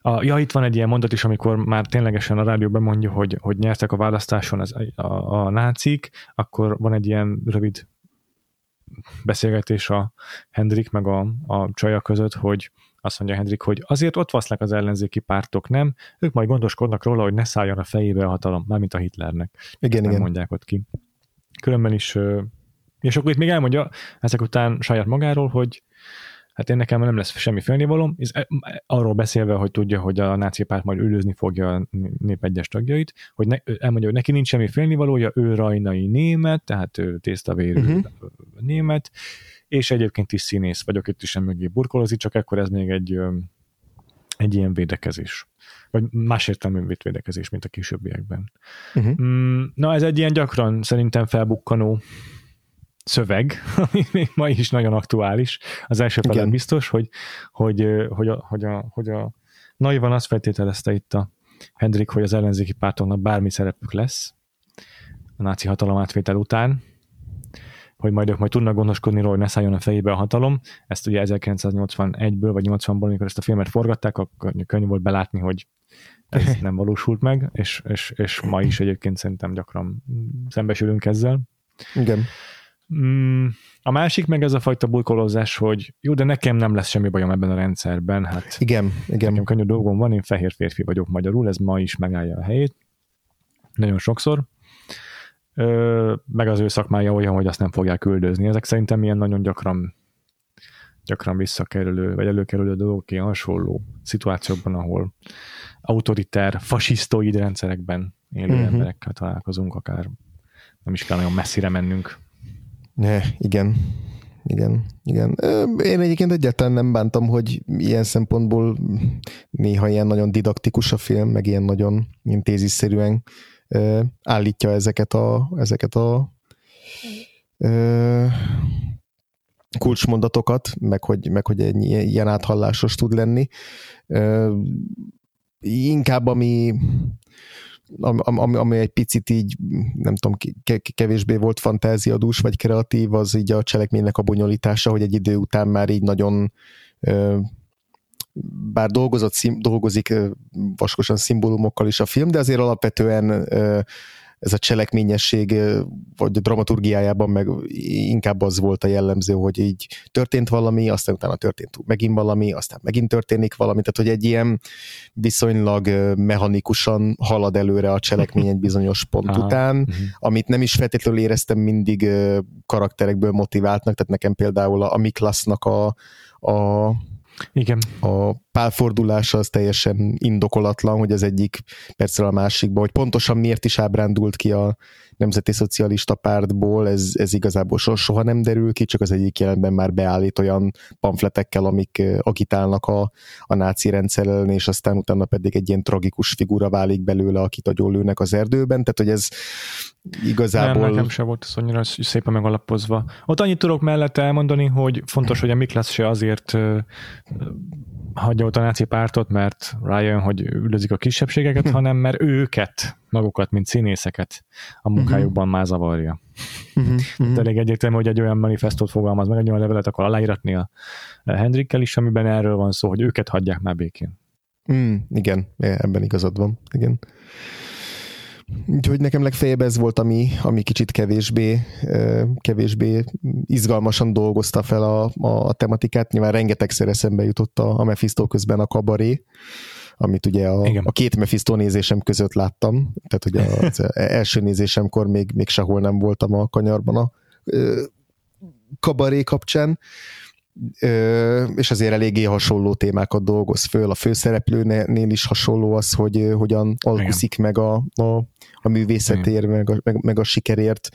[SPEAKER 2] a, ja, itt van egy ilyen mondat is, amikor már ténylegesen a rádió bemondja, hogy, hogy nyertek a választáson az, a, a nácik, akkor van egy ilyen rövid beszélgetés a Hendrik meg a, a csaja között, hogy azt mondja Hendrik, hogy azért ott vasznak az ellenzéki pártok, nem? Ők majd gondoskodnak róla, hogy ne szálljon a fejébe a hatalom, mármint a Hitlernek.
[SPEAKER 1] Igen,
[SPEAKER 2] Ezt
[SPEAKER 1] igen.
[SPEAKER 2] mondják ott ki. Különben is, és akkor itt még elmondja ezek után saját magáról, hogy hát én nekem nem lesz semmi félnivalom, és e, arról beszélve, hogy tudja, hogy a náci párt majd üldözni fogja a nép egyes tagjait, hogy ne, elmondja, hogy neki nincs semmi félnivalója, ő rajnai német, tehát ő tésztavérű uh-huh. német, és egyébként is színész vagyok, itt is sem mögé burkolozik, csak ekkor ez még egy, egy ilyen védekezés. Vagy más értelmű védekezés, mint a későbbiekben. Uh-huh. Na, ez egy ilyen gyakran szerintem felbukkanó szöveg, ami még ma is nagyon aktuális. Az első fele biztos, hogy, hogy, hogy, a, hogy, a, hogy a naivan azt feltételezte itt a Hendrik, hogy az ellenzéki pártoknak bármi szerepük lesz a náci hatalom átvétel után, hogy majd ők majd tudnak gondoskodni róla, hogy ne szálljon a fejébe a hatalom. Ezt ugye 1981-ből vagy 80-ból, amikor ezt a filmet forgatták, akkor könnyű volt belátni, hogy ez nem valósult meg, és, és, és ma is egyébként szerintem gyakran szembesülünk ezzel.
[SPEAKER 1] Igen.
[SPEAKER 2] Mm, a másik meg ez a fajta bujkolózás, hogy jó, de nekem nem lesz semmi bajom ebben a rendszerben. Hát
[SPEAKER 1] igen, igen.
[SPEAKER 2] Nekem könnyű dolgom van, én fehér férfi vagyok magyarul, ez ma is megállja a helyét. Nagyon sokszor. Ö, meg az ő szakmája olyan, hogy azt nem fogják küldözni. Ezek szerintem ilyen nagyon gyakran gyakran visszakerülő, vagy előkerülő dolgok ilyen hasonló szituációkban, ahol autoritár, fasisztoid rendszerekben élő uh-huh. emberekkel találkozunk, akár nem is kell nagyon messzire mennünk.
[SPEAKER 1] Ne, igen. Igen, igen. Én egyébként egyáltalán nem bántam, hogy ilyen szempontból néha ilyen nagyon didaktikus a film, meg ilyen nagyon ilyen téziszerűen állítja ezeket a, ezeket a kulcsmondatokat, meg hogy, meg hogy egy ilyen áthallásos tud lenni. Inkább ami ami, ami egy picit így, nem tudom, kevésbé volt fantáziadús vagy kreatív, az így a cselekménynek a bonyolítása, hogy egy idő után már így nagyon bár dolgozott, dolgozik vaskosan szimbólumokkal is a film, de azért alapvetően ez a cselekményesség, vagy a dramaturgiájában meg inkább az volt a jellemző, hogy így történt valami, aztán utána történt megint valami, aztán megint történik valami, tehát hogy egy ilyen viszonylag mechanikusan halad előre a cselekmény egy bizonyos pont Aha. után, uh-huh. amit nem is feltétlenül éreztem mindig karakterekből motiváltnak, tehát nekem például a, a Miklasnak a, a
[SPEAKER 2] Igen.
[SPEAKER 1] A pálfordulása az teljesen indokolatlan, hogy az egyik percről a másikba, hogy pontosan miért is ábrándult ki a Nemzeti Szocialista Pártból, ez, ez igazából soha nem derül ki, csak az egyik jelenben már beállít olyan pamfletekkel, amik agitálnak a, a náci rendszer ellen, és aztán utána pedig egy ilyen tragikus figura válik belőle, akit lőnek az erdőben, tehát hogy ez igazából...
[SPEAKER 2] Nem, nekem sem volt ez annyira szépen megalapozva. Ott annyit tudok mellette elmondani, hogy fontos, hogy a Miklas se azért hagyja ott a náci pártot, mert rájön, hogy üldözik a kisebbségeket, hanem mert őket, magukat, mint színészeket a munkájukban már zavarja. Uh-huh. elég egyértelmű, hogy egy olyan manifestót fogalmaz meg, egy olyan levelet akar aláíratni a Hendrikkel is, amiben erről van szó, hogy őket hagyják már békén.
[SPEAKER 1] Mm, igen, ebben igazad van. Igen. Úgyhogy nekem legfeljebb ez volt, ami, ami kicsit kevésbé, kevésbé izgalmasan dolgozta fel a, a tematikát. Nyilván rengetegszer eszembe jutott a, a Mephisto közben a kabaré, amit ugye a, a két Mephisto nézésem között láttam, tehát ugye az első nézésemkor még, még sehol nem voltam a kanyarban a kabaré kapcsán, és azért eléggé hasonló témákat dolgoz föl. A főszereplőnél is hasonló az, hogy hogyan alkuszik meg a, a, a művészetért, meg a, meg, meg a sikerért,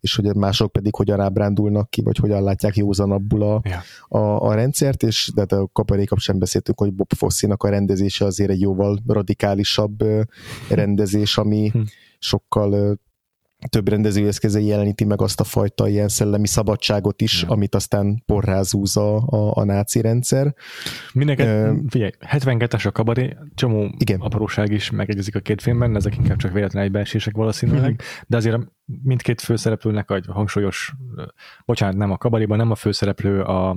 [SPEAKER 1] és hogy mások pedig hogyan ábrándulnak ki, vagy hogyan látják józanabbul a, ja. a, a rendszert, és de a kaparé kapcsán beszéltünk, hogy Bob Fossinak a rendezése azért egy jóval radikálisabb rendezés, ami hm. sokkal több rendezőeszközei jeleníti meg azt a fajta ilyen szellemi szabadságot is, ja. amit aztán porrázúz a, a, a náci rendszer.
[SPEAKER 2] Mindenket, uh, figyelj, 72-es a kabaré, csomó igen. apróság is megegyezik a két filmben, ezek inkább csak véletlen egybeesések valószínűleg, uh-huh. de azért mindkét főszereplőnek egy hangsúlyos, bocsánat, nem a kabaréban, nem a főszereplő a,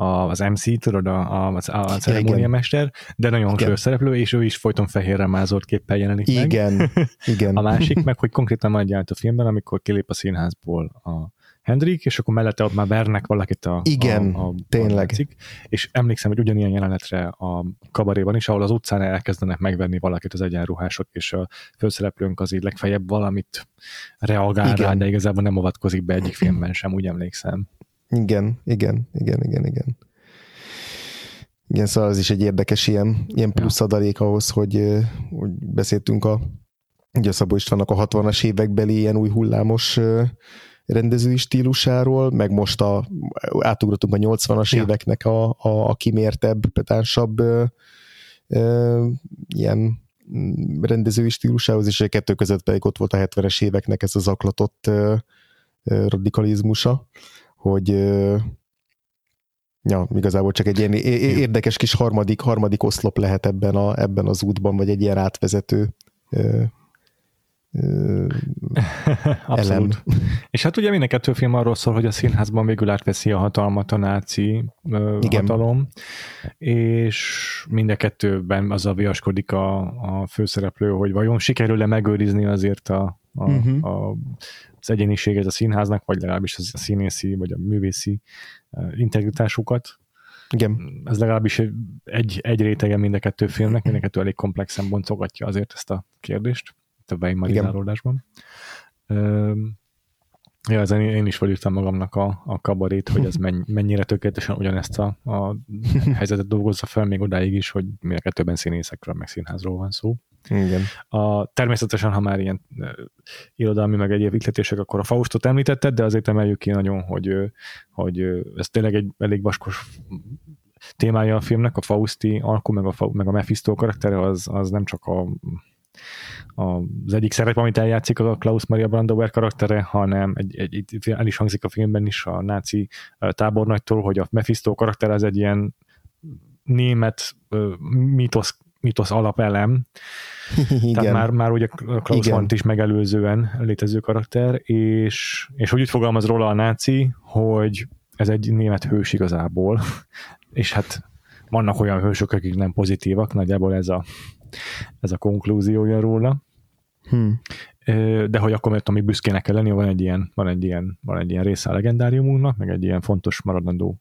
[SPEAKER 2] az MC, tudod, a, a, a ceremóniamester, de nagyon hangsúlyos szereplő, és ő is folyton fehérre mázolt képpel jelenik
[SPEAKER 1] igen,
[SPEAKER 2] meg.
[SPEAKER 1] Igen,
[SPEAKER 2] A másik meg, hogy konkrétan van egy a filmben, amikor kilép a színházból a Hendrik, és akkor mellette ott már vernek valakit a
[SPEAKER 1] Igen,
[SPEAKER 2] a, a,
[SPEAKER 1] tényleg.
[SPEAKER 2] A és emlékszem, hogy ugyanilyen jelenetre a kabaréban is, ahol az utcán elkezdenek megvenni valakit az egyenruhások, és a főszereplőnk az így legfeljebb valamit reagál Igen. rá, de igazából nem avatkozik be egyik filmben sem, úgy emlékszem.
[SPEAKER 1] Igen, igen, igen, igen, igen. Igen, szóval ez is egy érdekes ilyen, ilyen plusz adalék ahhoz, hogy, hogy beszéltünk a, ugye a Szabó Istvánnak a 60-as évekbeli ilyen új hullámos rendezői stílusáról, meg most a, átugrottunk a 80-as ja. éveknek a, a, a kimértebb, petánsabb ö, ö, ilyen rendezői stílusához, és a kettő között pedig ott volt a 70-es éveknek ez az zaklatott ö, ö, radikalizmusa hogy ja, igazából csak egy ilyen érdekes kis harmadik, harmadik oszlop lehet ebben, a, ebben az útban, vagy egy ilyen átvezető ö, ö, elem.
[SPEAKER 2] És hát ugye mind a kettő film arról szól, hogy a színházban végül átveszi a hatalmat a náci ö, Igen. hatalom, és mind a kettőben az a viaskodik a, a főszereplő, hogy vajon sikerül-e megőrizni azért a, a, uh-huh. a az egyéniséget a színháznak, vagy legalábbis a színészi, vagy a művészi eh, integritásukat.
[SPEAKER 1] Igen.
[SPEAKER 2] Ez legalábbis egy, egy rétege mind a kettő filmnek, mind a kettő elég komplexen boncogatja azért ezt a kérdést, a Weinmarizálódásban. Ja, ezen én is felírtam magamnak a, a kabarét, hogy ez mennyire tökéletesen ugyanezt a, a helyzetet dolgozza fel, még odáig is, hogy mind a kettőben színészekről, meg színházról van szó.
[SPEAKER 1] Igen.
[SPEAKER 2] A, természetesen, ha már ilyen e, irodalmi meg egyéb ikletések, akkor a Faustot említetted, de azért emeljük ki nagyon, hogy, hogy ez tényleg egy elég vaskos témája a filmnek, a Fausti alkú, meg a, meg a Mephisto karaktere, az, az nem csak a, a, az egyik szerep, amit eljátszik a Klaus Maria Brandauer karaktere, hanem egy, egy, egy, el is hangzik a filmben is a náci tábornagytól, hogy a Mephisto karakter az egy ilyen német mítosz mitosz alapelem. Igen. Tehát már, már ugye Klaus Igen. is megelőzően létező karakter, és, és hogy úgy fogalmaz róla a náci, hogy ez egy német hős igazából, és hát vannak olyan hősök, akik nem pozitívak, nagyjából ez a, ez a konklúziója róla. Hmm. De hogy akkor mert ami büszkének kell lenni, van egy ilyen, van egy ilyen, van egy ilyen része a legendáriumunknak, meg egy ilyen fontos maradandó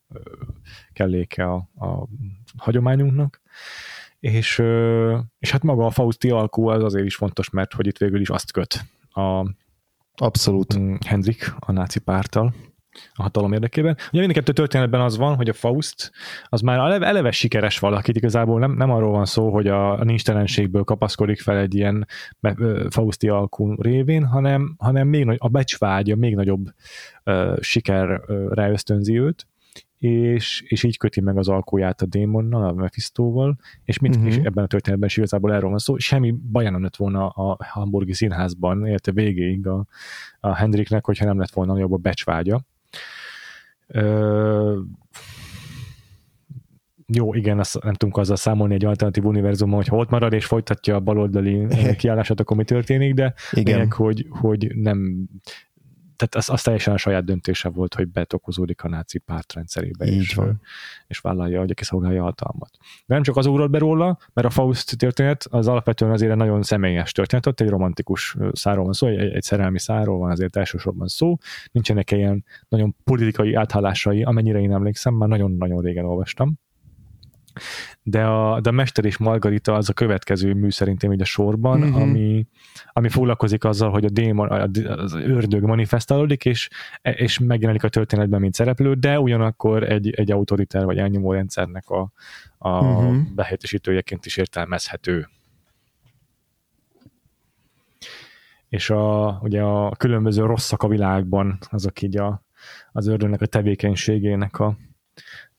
[SPEAKER 2] kelléke a, a hagyományunknak, és, és hát maga a Fausti alkú az azért is fontos, mert hogy itt végül is azt köt a
[SPEAKER 1] Abszolút.
[SPEAKER 2] Mm, Hendrik a náci pártal. a hatalom érdekében. Ugye mind kettő történetben az van, hogy a Faust az már eleve, eleve sikeres valakit, igazából nem, nem arról van szó, hogy a, a nincstelenségből kapaszkodik fel egy ilyen Fausti alkú révén, hanem, hanem még nagy, a becsvágya még nagyobb uh, sikerre ösztönzi őt, és, és így köti meg az alkóját a démonnal, a Mephistóval, és, mit, uh-huh. és ebben a történetben is igazából erről van szó. Semmi baja nem lett volna a hamburgi színházban, érte végéig a, a Hendriknek, hogyha nem lett volna jobb a becsvágya. Ö, jó, igen, azt nem tudunk azzal számolni egy alternatív univerzumon, hogy ott marad és folytatja a baloldali kiállását, akkor mi történik, de igen. Lényeg, hogy, hogy nem tehát az, az teljesen a saját döntése volt, hogy betokozódik a náci párt rendszerébe, Így és, van. és vállalja, hogy kiszolgálja a hatalmat. De nem csak az ugrott be róla, mert a Faust történet az alapvetően azért egy nagyon személyes történet, ott egy romantikus száról van szó, egy, egy szerelmi száról van azért elsősorban szó, nincsenek ilyen nagyon politikai áthálásai, amennyire én emlékszem, már nagyon-nagyon régen olvastam de a, de a Mester és Margarita az a következő mű szerintem így a sorban, mm-hmm. ami, ami foglalkozik azzal, hogy a démon, az ördög manifestálódik, és, és megjelenik a történetben, mint szereplő, de ugyanakkor egy, egy autoritár vagy elnyomó rendszernek a, a mm-hmm. behelyettesítőjeként is értelmezhető. És a, ugye a különböző rosszak a világban, azok így a, az ördögnek a tevékenységének a,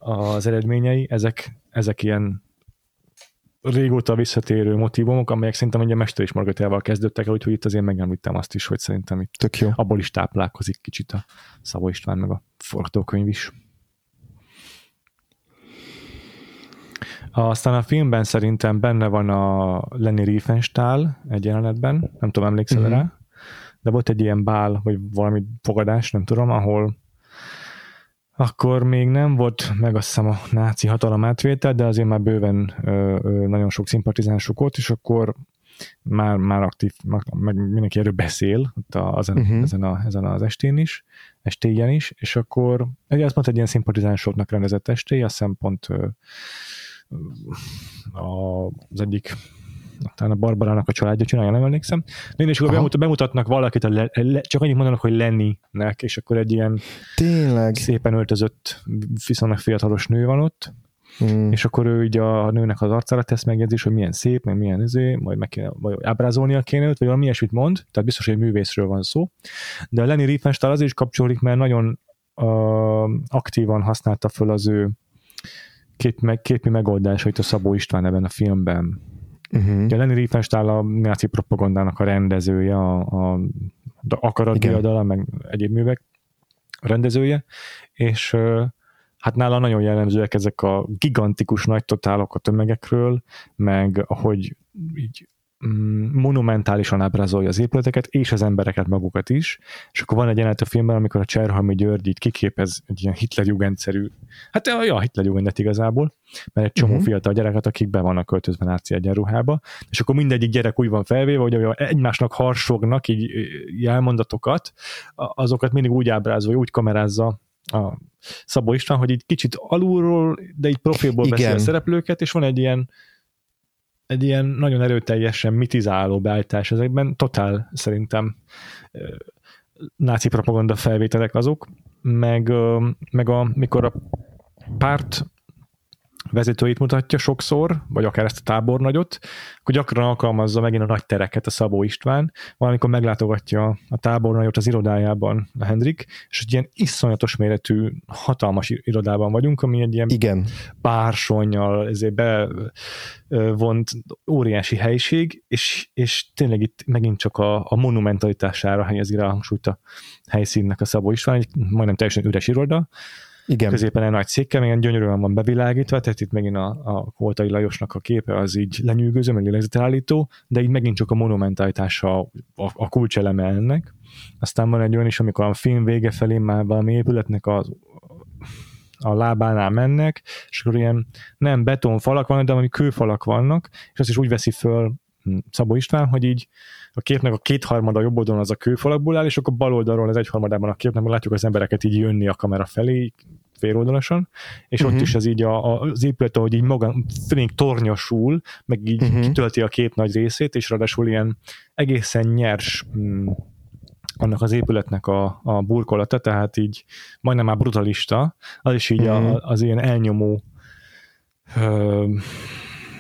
[SPEAKER 2] az eredményei, ezek, ezek ilyen régóta visszatérő motivumok, amelyek szerintem ugye Mester és Margaretával kezdődtek el, úgyhogy itt azért megemlítem azt is, hogy szerintem itt
[SPEAKER 1] Tök jó.
[SPEAKER 2] abból is táplálkozik kicsit a Szabó István meg a forgatókönyv is. Aztán a filmben szerintem benne van a Lenny Riefenstahl egy jelenetben, nem tudom, emlékszel mm-hmm. rá, de volt egy ilyen bál, vagy valami fogadás, nem tudom, ahol akkor még nem volt meg azt hiszem a náci hatalom átvétel, de azért már bőven ö, ö, nagyon sok szimpatizánsuk volt, és akkor már, már aktív, meg mindenki erről beszél ott a, ezen, uh-huh. ezen, a, ezen az estén is, estéjen is, és akkor egy az pont egy ilyen szimpatizánsoknak rendezett esté, azt hiszem pont ö, a, az egyik talán a Barbarának a családja csinálja, nem emlékszem. De és akkor bemutat, bemutatnak valakit, a le, le, csak annyit mondanak, hogy Lenny-nek, és akkor egy ilyen
[SPEAKER 1] Tényleg?
[SPEAKER 2] szépen öltözött, viszonylag fiatalos nő van ott, Hmm. És akkor ő így a nőnek az arcára tesz megjegyzés, hogy milyen szép, meg milyen izé, majd meg kéne, vagy ábrázolnia kéne őt, vagy valami ilyesmit mond, tehát biztos, hogy egy művészről van szó. De a Lenny Riefenstahl azért is kapcsolódik, mert nagyon uh, aktívan használta föl az ő kép, meg, képi megoldásait a Szabó István ebben a filmben. Uh-huh. Ugye Lenny Riefenstahl a náci propagandának a rendezője, a, a, a akaratdiadala, meg egyéb művek rendezője, és hát nála nagyon jellemzőek ezek a gigantikus nagy totálok a tömegekről, meg ahogy így monumentálisan ábrázolja az épületeket, és az embereket magukat is, és akkor van egy jelenet a filmben, amikor a Cserhalmi György így kiképez egy ilyen Hitlerjugendszerű, hát ja, Hitlerjugendet igazából, mert egy csomó uh-huh. fiatal gyereket, akik be vannak költözve náci egyenruhába, és akkor mindegyik gyerek úgy van felvéve, hogy egymásnak harsognak így jelmondatokat, azokat mindig úgy ábrázolja, úgy kamerázza a Szabó István, hogy így kicsit alulról, de így profilból beszél a szereplőket, és van egy ilyen egy ilyen nagyon erőteljesen mitizáló beállítás ezekben, totál szerintem náci propaganda felvételek azok, meg, meg a, mikor a párt vezetőit mutatja sokszor, vagy akár ezt a tábornagyot, akkor gyakran alkalmazza megint a nagy tereket a Szabó István, valamikor meglátogatja a tábornagyot az irodájában a Hendrik, és egy ilyen iszonyatos méretű, hatalmas irodában vagyunk, ami egy ilyen
[SPEAKER 1] Igen.
[SPEAKER 2] bársonyjal ezért bevont óriási helyiség, és, és tényleg itt megint csak a, a monumentalitására helyezi rá a hangsúlyt a helyszínnek a Szabó István, egy majdnem teljesen üres iroda, igen. középen egy nagy székkel, ilyen gyönyörűen van bevilágítva, tehát itt megint a, a Koltai Lajosnak a képe az így lenyűgöző, meg lélegzetelállító, de így megint csak a monumentalitása a, a, a kulcseleme ennek. Aztán van egy olyan is, amikor a film vége felé már valami épületnek a, a lábánál mennek, és akkor ilyen nem betonfalak vannak, de valami kőfalak vannak, és azt is úgy veszi föl hm, Szabó István, hogy így a képnek a kétharmada jobb oldalon az a kőfalakból áll, és akkor bal oldalról az egyharmadában a képnek látjuk az embereket így jönni a kamera felé, féloldalasan, és uh-huh. ott mhm. is ez így a, a, az épület, ahogy így maga félig tornyosul, meg így uh-huh. kitölti a kép nagy részét, és ráadásul ilyen egészen nyers mm, annak az épületnek a, a burkolata, tehát így majdnem már brutalista, az is így mm. a, az ilyen elnyomó ö,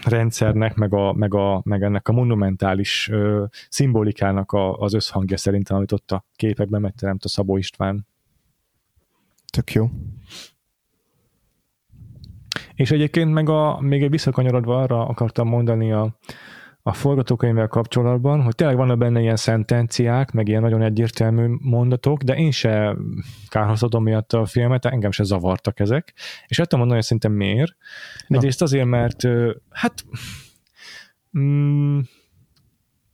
[SPEAKER 2] rendszernek, meg, a, meg, a, meg ennek a monumentális ö, szimbolikának a, az összhangja szerintem, amit ott a képekben megteremt a Szabó István.
[SPEAKER 1] Tök jó.
[SPEAKER 2] És egyébként meg a, még egy visszakanyarodva arra akartam mondani a, a forgatókönyvvel kapcsolatban, hogy tényleg vannak benne ilyen szentenciák, meg ilyen nagyon egyértelmű mondatok, de én se kárhoztatom miatt a filmet, engem se zavartak ezek, és el tudom mondani, hogy szerintem miért. Na. Egyrészt azért, mert hát mm,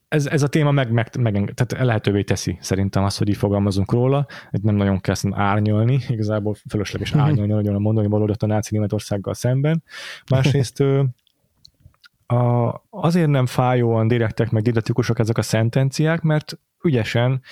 [SPEAKER 2] ez, ez a téma meg, meg, meg tehát lehetővé teszi szerintem azt, hogy így fogalmazunk róla, hogy nem nagyon kell árnyolni, igazából fölösleges mhm. árnyolni nagyon a mondani valódat a náci Németországgal szemben. Másrészt a, azért nem fájóan direktek meg didaktikusok ezek a szentenciák, mert ügyesen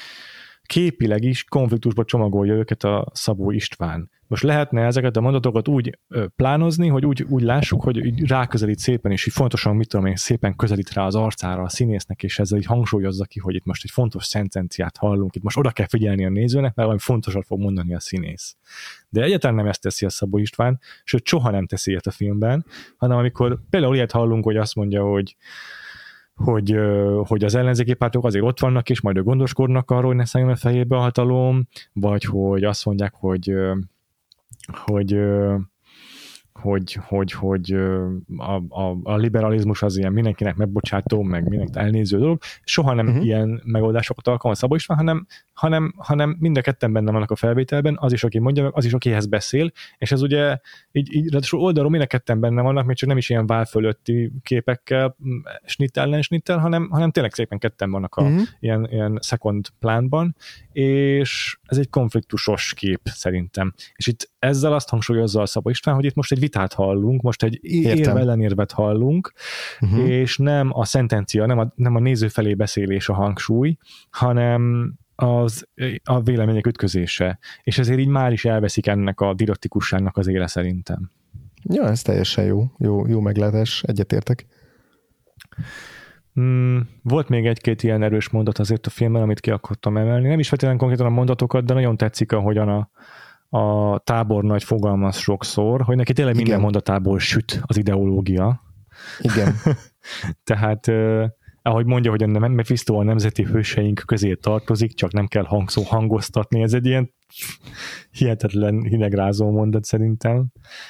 [SPEAKER 2] képileg is konfliktusba csomagolja őket a Szabó István. Most lehetne ezeket a mondatokat úgy plánozni, hogy úgy, úgy lássuk, hogy így ráközelít szépen, és így fontosan, mit tudom én, szépen közelít rá az arcára a színésznek, és ezzel így hangsúlyozza ki, hogy itt most egy fontos szentenciát hallunk, itt most oda kell figyelni a nézőnek, mert valami fontosat fog mondani a színész. De egyáltalán nem ezt teszi a Szabó István, sőt soha nem teszi ilyet a filmben, hanem amikor például ilyet hallunk, hogy azt mondja, hogy hogy, hogy az ellenzéki pártok azért ott vannak, és majd ők gondoskodnak arról, hogy ne szálljon a fejébe a hatalom, vagy hogy azt mondják, hogy hogy hogy, hogy, hogy a, a, a liberalizmus az ilyen mindenkinek megbocsátó, meg mindenkinek elnéző dolog. Soha nem uh-huh. ilyen megoldásokat alkalmaz Szabó István, hanem, hanem, hanem mind a ketten benne vannak a felvételben, az is, aki mondja, az is, akihez beszél, és ez ugye így, így ráadásul oldalról mind a ketten benne vannak, még csak nem is ilyen vál fölötti képekkel, snitt ellen snittel, hanem, hanem tényleg szépen ketten vannak a uh-huh. ilyen, ilyen second plánban, és ez egy konfliktusos kép szerintem. És itt ezzel azt hangsúlyozza a Szabó István, hogy itt most egy vitát hallunk, most egy érve ellenérvet hallunk, uh-huh. és nem a szentencia, nem a, nem a néző felé beszélés a hangsúly, hanem az, a vélemények ütközése. És ezért így már is elveszik ennek a didaktikusságnak az éle szerintem.
[SPEAKER 1] Ja, ez teljesen jó, jó, jó meglátás, egyetértek.
[SPEAKER 2] Mm, volt még egy-két ilyen erős mondat azért a filmben, amit ki akartam emelni. Nem is feltétlenül konkrétan a mondatokat, de nagyon tetszik, ahogyan a, a tábornagy fogalmaz sokszor, hogy neki tényleg Igen. minden mondatából süt az ideológia.
[SPEAKER 1] Igen.
[SPEAKER 2] Tehát ahogy mondja, hogy a Mephisto a nemzeti hőseink közé tartozik, csak nem kell hangszó hangoztatni, ez egy ilyen hihetetlen hinegrázó mondat szerintem.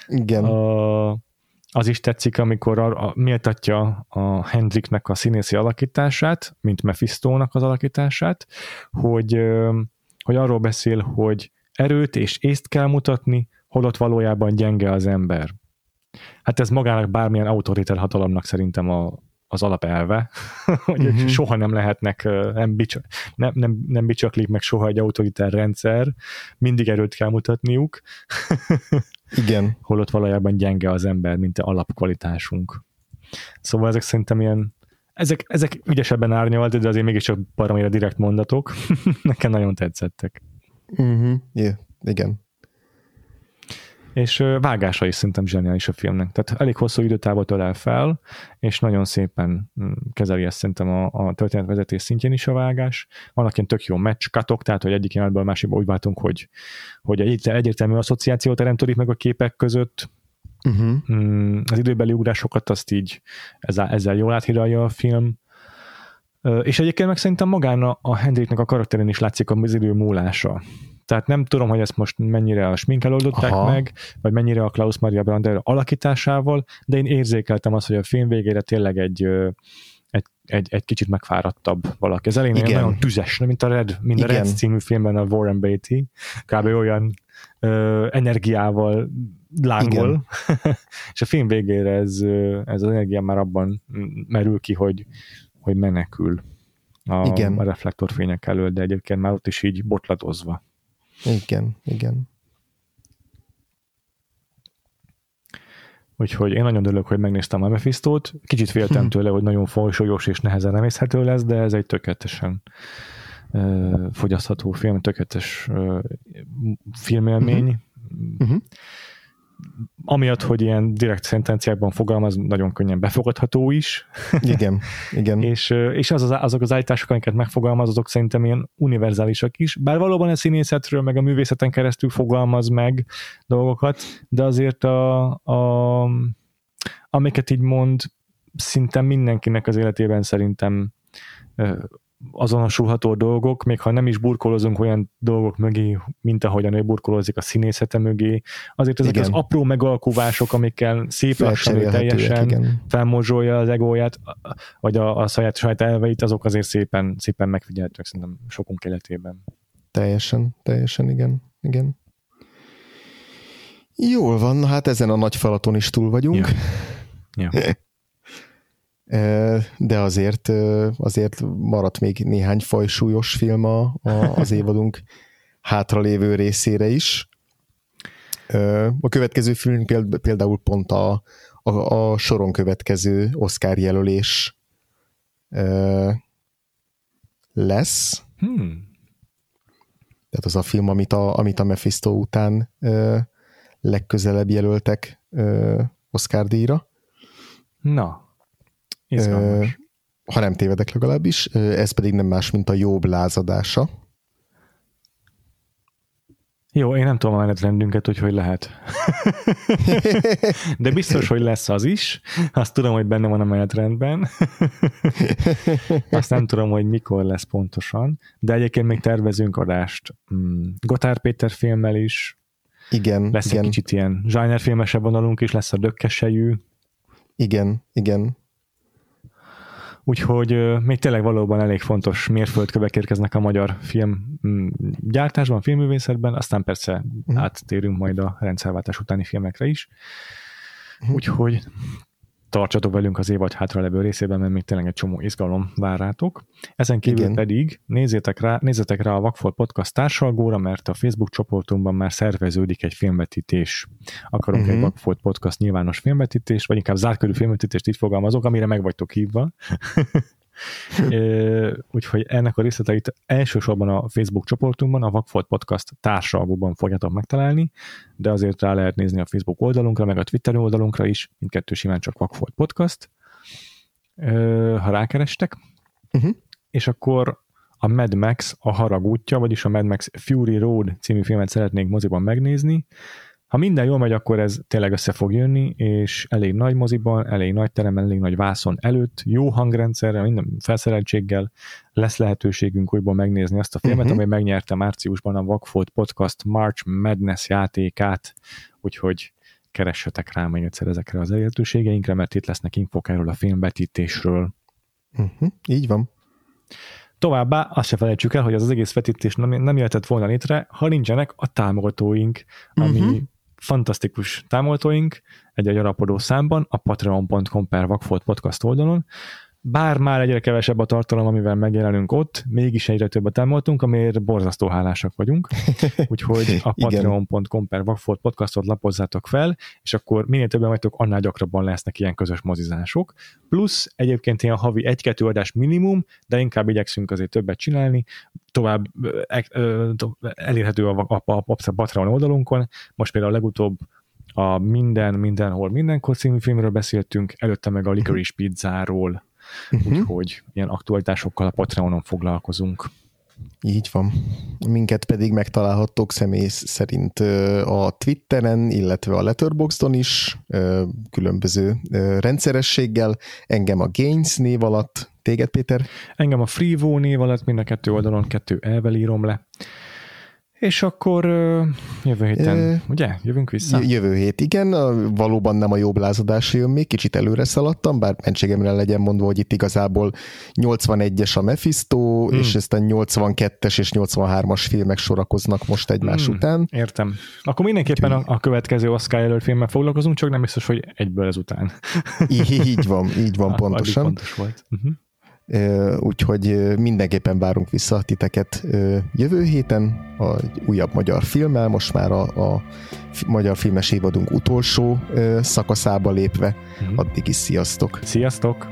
[SPEAKER 1] Igen.
[SPEAKER 2] A, az is tetszik, amikor a, a, méltatja a Hendriknek a színészi alakítását, mint Mephistónak az alakítását, hogy, hogy arról beszél, hogy erőt és észt kell mutatni, holott valójában gyenge az ember. Hát ez magának bármilyen autoritár hatalomnak szerintem a, az alapelve, hogy uh-huh. soha nem lehetnek, nem, bics, nem, nem, nem bicsaklik meg soha egy autoritár rendszer, mindig erőt kell mutatniuk.
[SPEAKER 1] Igen.
[SPEAKER 2] Holott valójában gyenge az ember, mint alapkvalitásunk. Szóval ezek szerintem ilyen, ezek, ezek ügyesebben árnyalt, de azért mégiscsak baromira direkt mondatok. Nekem nagyon tetszettek.
[SPEAKER 1] Uh-huh. Yeah. Igen
[SPEAKER 2] és vágása is szerintem zseniális a filmnek. Tehát elég hosszú időtávot ölel fel, és nagyon szépen mm, kezeli ezt szerintem a, a történetvezetés szintjén is a vágás. Vannak ilyen tök jó katok, tehát hogy egyik jelenetből a másikba úgy váltunk, hogy, hogy egy egyértelmű asszociáció teremtődik meg a képek között, Uh-huh. Az időbeli ugrásokat azt így ezzel, ezzel jól áthíralja a film. És egyébként meg szerintem magán a, a Hendriknek a karakterén is látszik az idő múlása. Tehát nem tudom, hogy ezt most mennyire a sminkel oldották Aha. meg, vagy mennyire a Klaus Maria Brander alakításával, de én érzékeltem azt, hogy a film végére tényleg egy, egy, egy, egy kicsit megfáradtabb valaki. Az elején nagyon tüzes, mint a Red, mint Igen. a Red című filmben a Warren Beatty, kb. olyan ö, energiával lángol, és a film végére ez, ez az energia már abban merül ki, hogy, hogy menekül a, Igen. a reflektorfények elől, de egyébként már ott is így botladozva.
[SPEAKER 1] Igen, igen.
[SPEAKER 2] Úgyhogy én nagyon örülök, hogy megnéztem a Mephistot. Kicsit féltem hm. tőle, hogy nagyon folysólyos és nehezen nevészhető lesz, de ez egy tökéletesen uh, fogyasztható film, tökéletes uh, filmélmény. Uh-huh. Amiatt, hogy ilyen direkt szentenciákban fogalmaz, nagyon könnyen befogadható is.
[SPEAKER 1] Igen, igen.
[SPEAKER 2] és, és az, az, azok az állítások, amiket megfogalmaz, azok szerintem ilyen univerzálisak is. Bár valóban a színészetről, meg a művészeten keresztül fogalmaz meg dolgokat, de azért a, a amiket így mond, szinte mindenkinek az életében szerintem azonosulható dolgok, még ha nem is burkolozunk olyan dolgok mögé, mint ahogyan ő burkolózik a színészete mögé, azért ezek igen. az apró megalkuvások, amikkel szép lassan teljesen igen. felmozsolja az egóját, vagy a, a saját, saját elveit, azok azért szépen, szépen megfigyelhetőek szerintem sokunk életében.
[SPEAKER 1] Teljesen, teljesen, igen, igen. Jól van, hát ezen a nagy falaton is túl vagyunk. Ja. ja. de azért, azért maradt még néhány fajsúlyos film a, a, az évadunk hátralévő részére is. A következő film például pont a, a, a soron következő Oscar jelölés lesz. Hmm. Tehát az a film, amit a, amit a Mephisto után legközelebb jelöltek Oscar díjra.
[SPEAKER 2] Na,
[SPEAKER 1] Izgalmas. Ha nem tévedek legalábbis, ez pedig nem más, mint a jobb lázadása.
[SPEAKER 2] Jó, én nem tudom a menetrendünket, úgyhogy lehet. De biztos, hogy lesz az is. Azt tudom, hogy benne van a menetrendben. Azt nem tudom, hogy mikor lesz pontosan. De egyébként még tervezünk adást. Mm, Gotár Péter filmmel is.
[SPEAKER 1] Igen.
[SPEAKER 2] Lesz
[SPEAKER 1] igen.
[SPEAKER 2] egy kicsit ilyen zsájner filmesebb vonalunk is, lesz a Dökkesejű.
[SPEAKER 1] Igen, igen.
[SPEAKER 2] Úgyhogy még tényleg valóban elég fontos mérföldkövek érkeznek a magyar film mm, gyártásban, filmművészetben, aztán persze uh-huh. áttérünk majd a rendszerváltás utáni filmekre is. Uh-huh. Úgyhogy tartsatok velünk az évad hátra levő részében, mert még tényleg egy csomó izgalom vár rátok. Ezen kívül Igen. pedig nézzétek rá, nézzetek rá a Vakfolt Podcast társalgóra, mert a Facebook csoportunkban már szerveződik egy filmvetítés. Akarunk uh-huh. egy mhm. Vakfolt Podcast nyilvános filmvetítést, vagy inkább zárkörű filmvetítést itt fogalmazok, amire meg vagytok hívva. Úgyhogy ennek a részleteit elsősorban a Facebook csoportunkban, a Vakfolt Podcast társalgóban fogjátok megtalálni, de azért rá lehet nézni a Facebook oldalunkra, meg a Twitter oldalunkra is, mindkettő simán csak Vakfolt Podcast, ha rákerestek. Uh-huh. És akkor a Mad Max a harag útja, vagyis a Mad Max Fury Road című filmet szeretnénk moziban megnézni, ha minden jól megy, akkor ez tényleg össze fog jönni, és elég nagy moziban, elég nagy teremben, elég nagy vászon előtt, jó hangrendszerrel, minden felszereltséggel lesz lehetőségünk újból megnézni azt a filmet, uh-huh. amely megnyerte márciusban a Vagfolt Podcast March Madness játékát, úgyhogy keressetek rá még egyszer ezekre az elérhetőségeinkre, mert itt lesznek infok erről a filmbetítésről.
[SPEAKER 1] Uh-huh. Így van.
[SPEAKER 2] Továbbá azt se felejtsük el, hogy az, az egész vetítés nem, nem jöhetett volna létre, ha nincsenek a támogatóink, ami uh-huh fantasztikus támogatóink egy gyarapodó számban a patreon.com per Vagfolt podcast oldalon, bár már egyre kevesebb a tartalom, amivel megjelenünk ott, mégis egyre több a támogatunk, amiért borzasztó hálásak vagyunk. Úgyhogy a patreon.com per Vagfolt podcastot lapozzátok fel, és akkor minél többen vagytok, annál gyakrabban lesznek ilyen közös mozizások. Plusz egyébként ilyen havi egy-kettő adás minimum, de inkább igyekszünk azért többet csinálni, tovább elérhető a, a, a, a Patreon oldalunkon. Most például a legutóbb a Minden, Mindenhol, Mindenkor című filmről beszéltünk, előtte meg a Licorice Pizzáról, uh-huh. úgyhogy ilyen aktualitásokkal a Patreonon foglalkozunk.
[SPEAKER 1] Így van. Minket pedig megtalálhattok személy szerint a Twitteren, illetve a Letterboxdon is, különböző rendszerességgel. Engem a Gains név alatt, téged Péter?
[SPEAKER 2] Engem a Freevo név alatt, mind a kettő oldalon kettő elvel írom le. És akkor jövő héten, e, ugye? Jövünk vissza?
[SPEAKER 1] Jövő hét, igen. Valóban nem a jobb lázadás jön még, kicsit előre szaladtam, bár mentségemre legyen mondva, hogy itt igazából 81-es a Mephisto, hmm. és aztán 82-es és 83-as filmek sorakoznak most egymás hmm. után.
[SPEAKER 2] Értem. Akkor mindenképpen a, a következő Oscar jelölt filmmel foglalkozunk, csak nem biztos, hogy egyből ezután.
[SPEAKER 1] Így, így van, így van, pontosan.
[SPEAKER 2] pontos volt. Uh-huh.
[SPEAKER 1] Úgyhogy mindenképpen várunk vissza titeket jövő héten a újabb magyar filmmel, most már a, a magyar filmes évadunk utolsó szakaszába lépve. Uh-huh. Addig is sziasztok!
[SPEAKER 2] Sziasztok!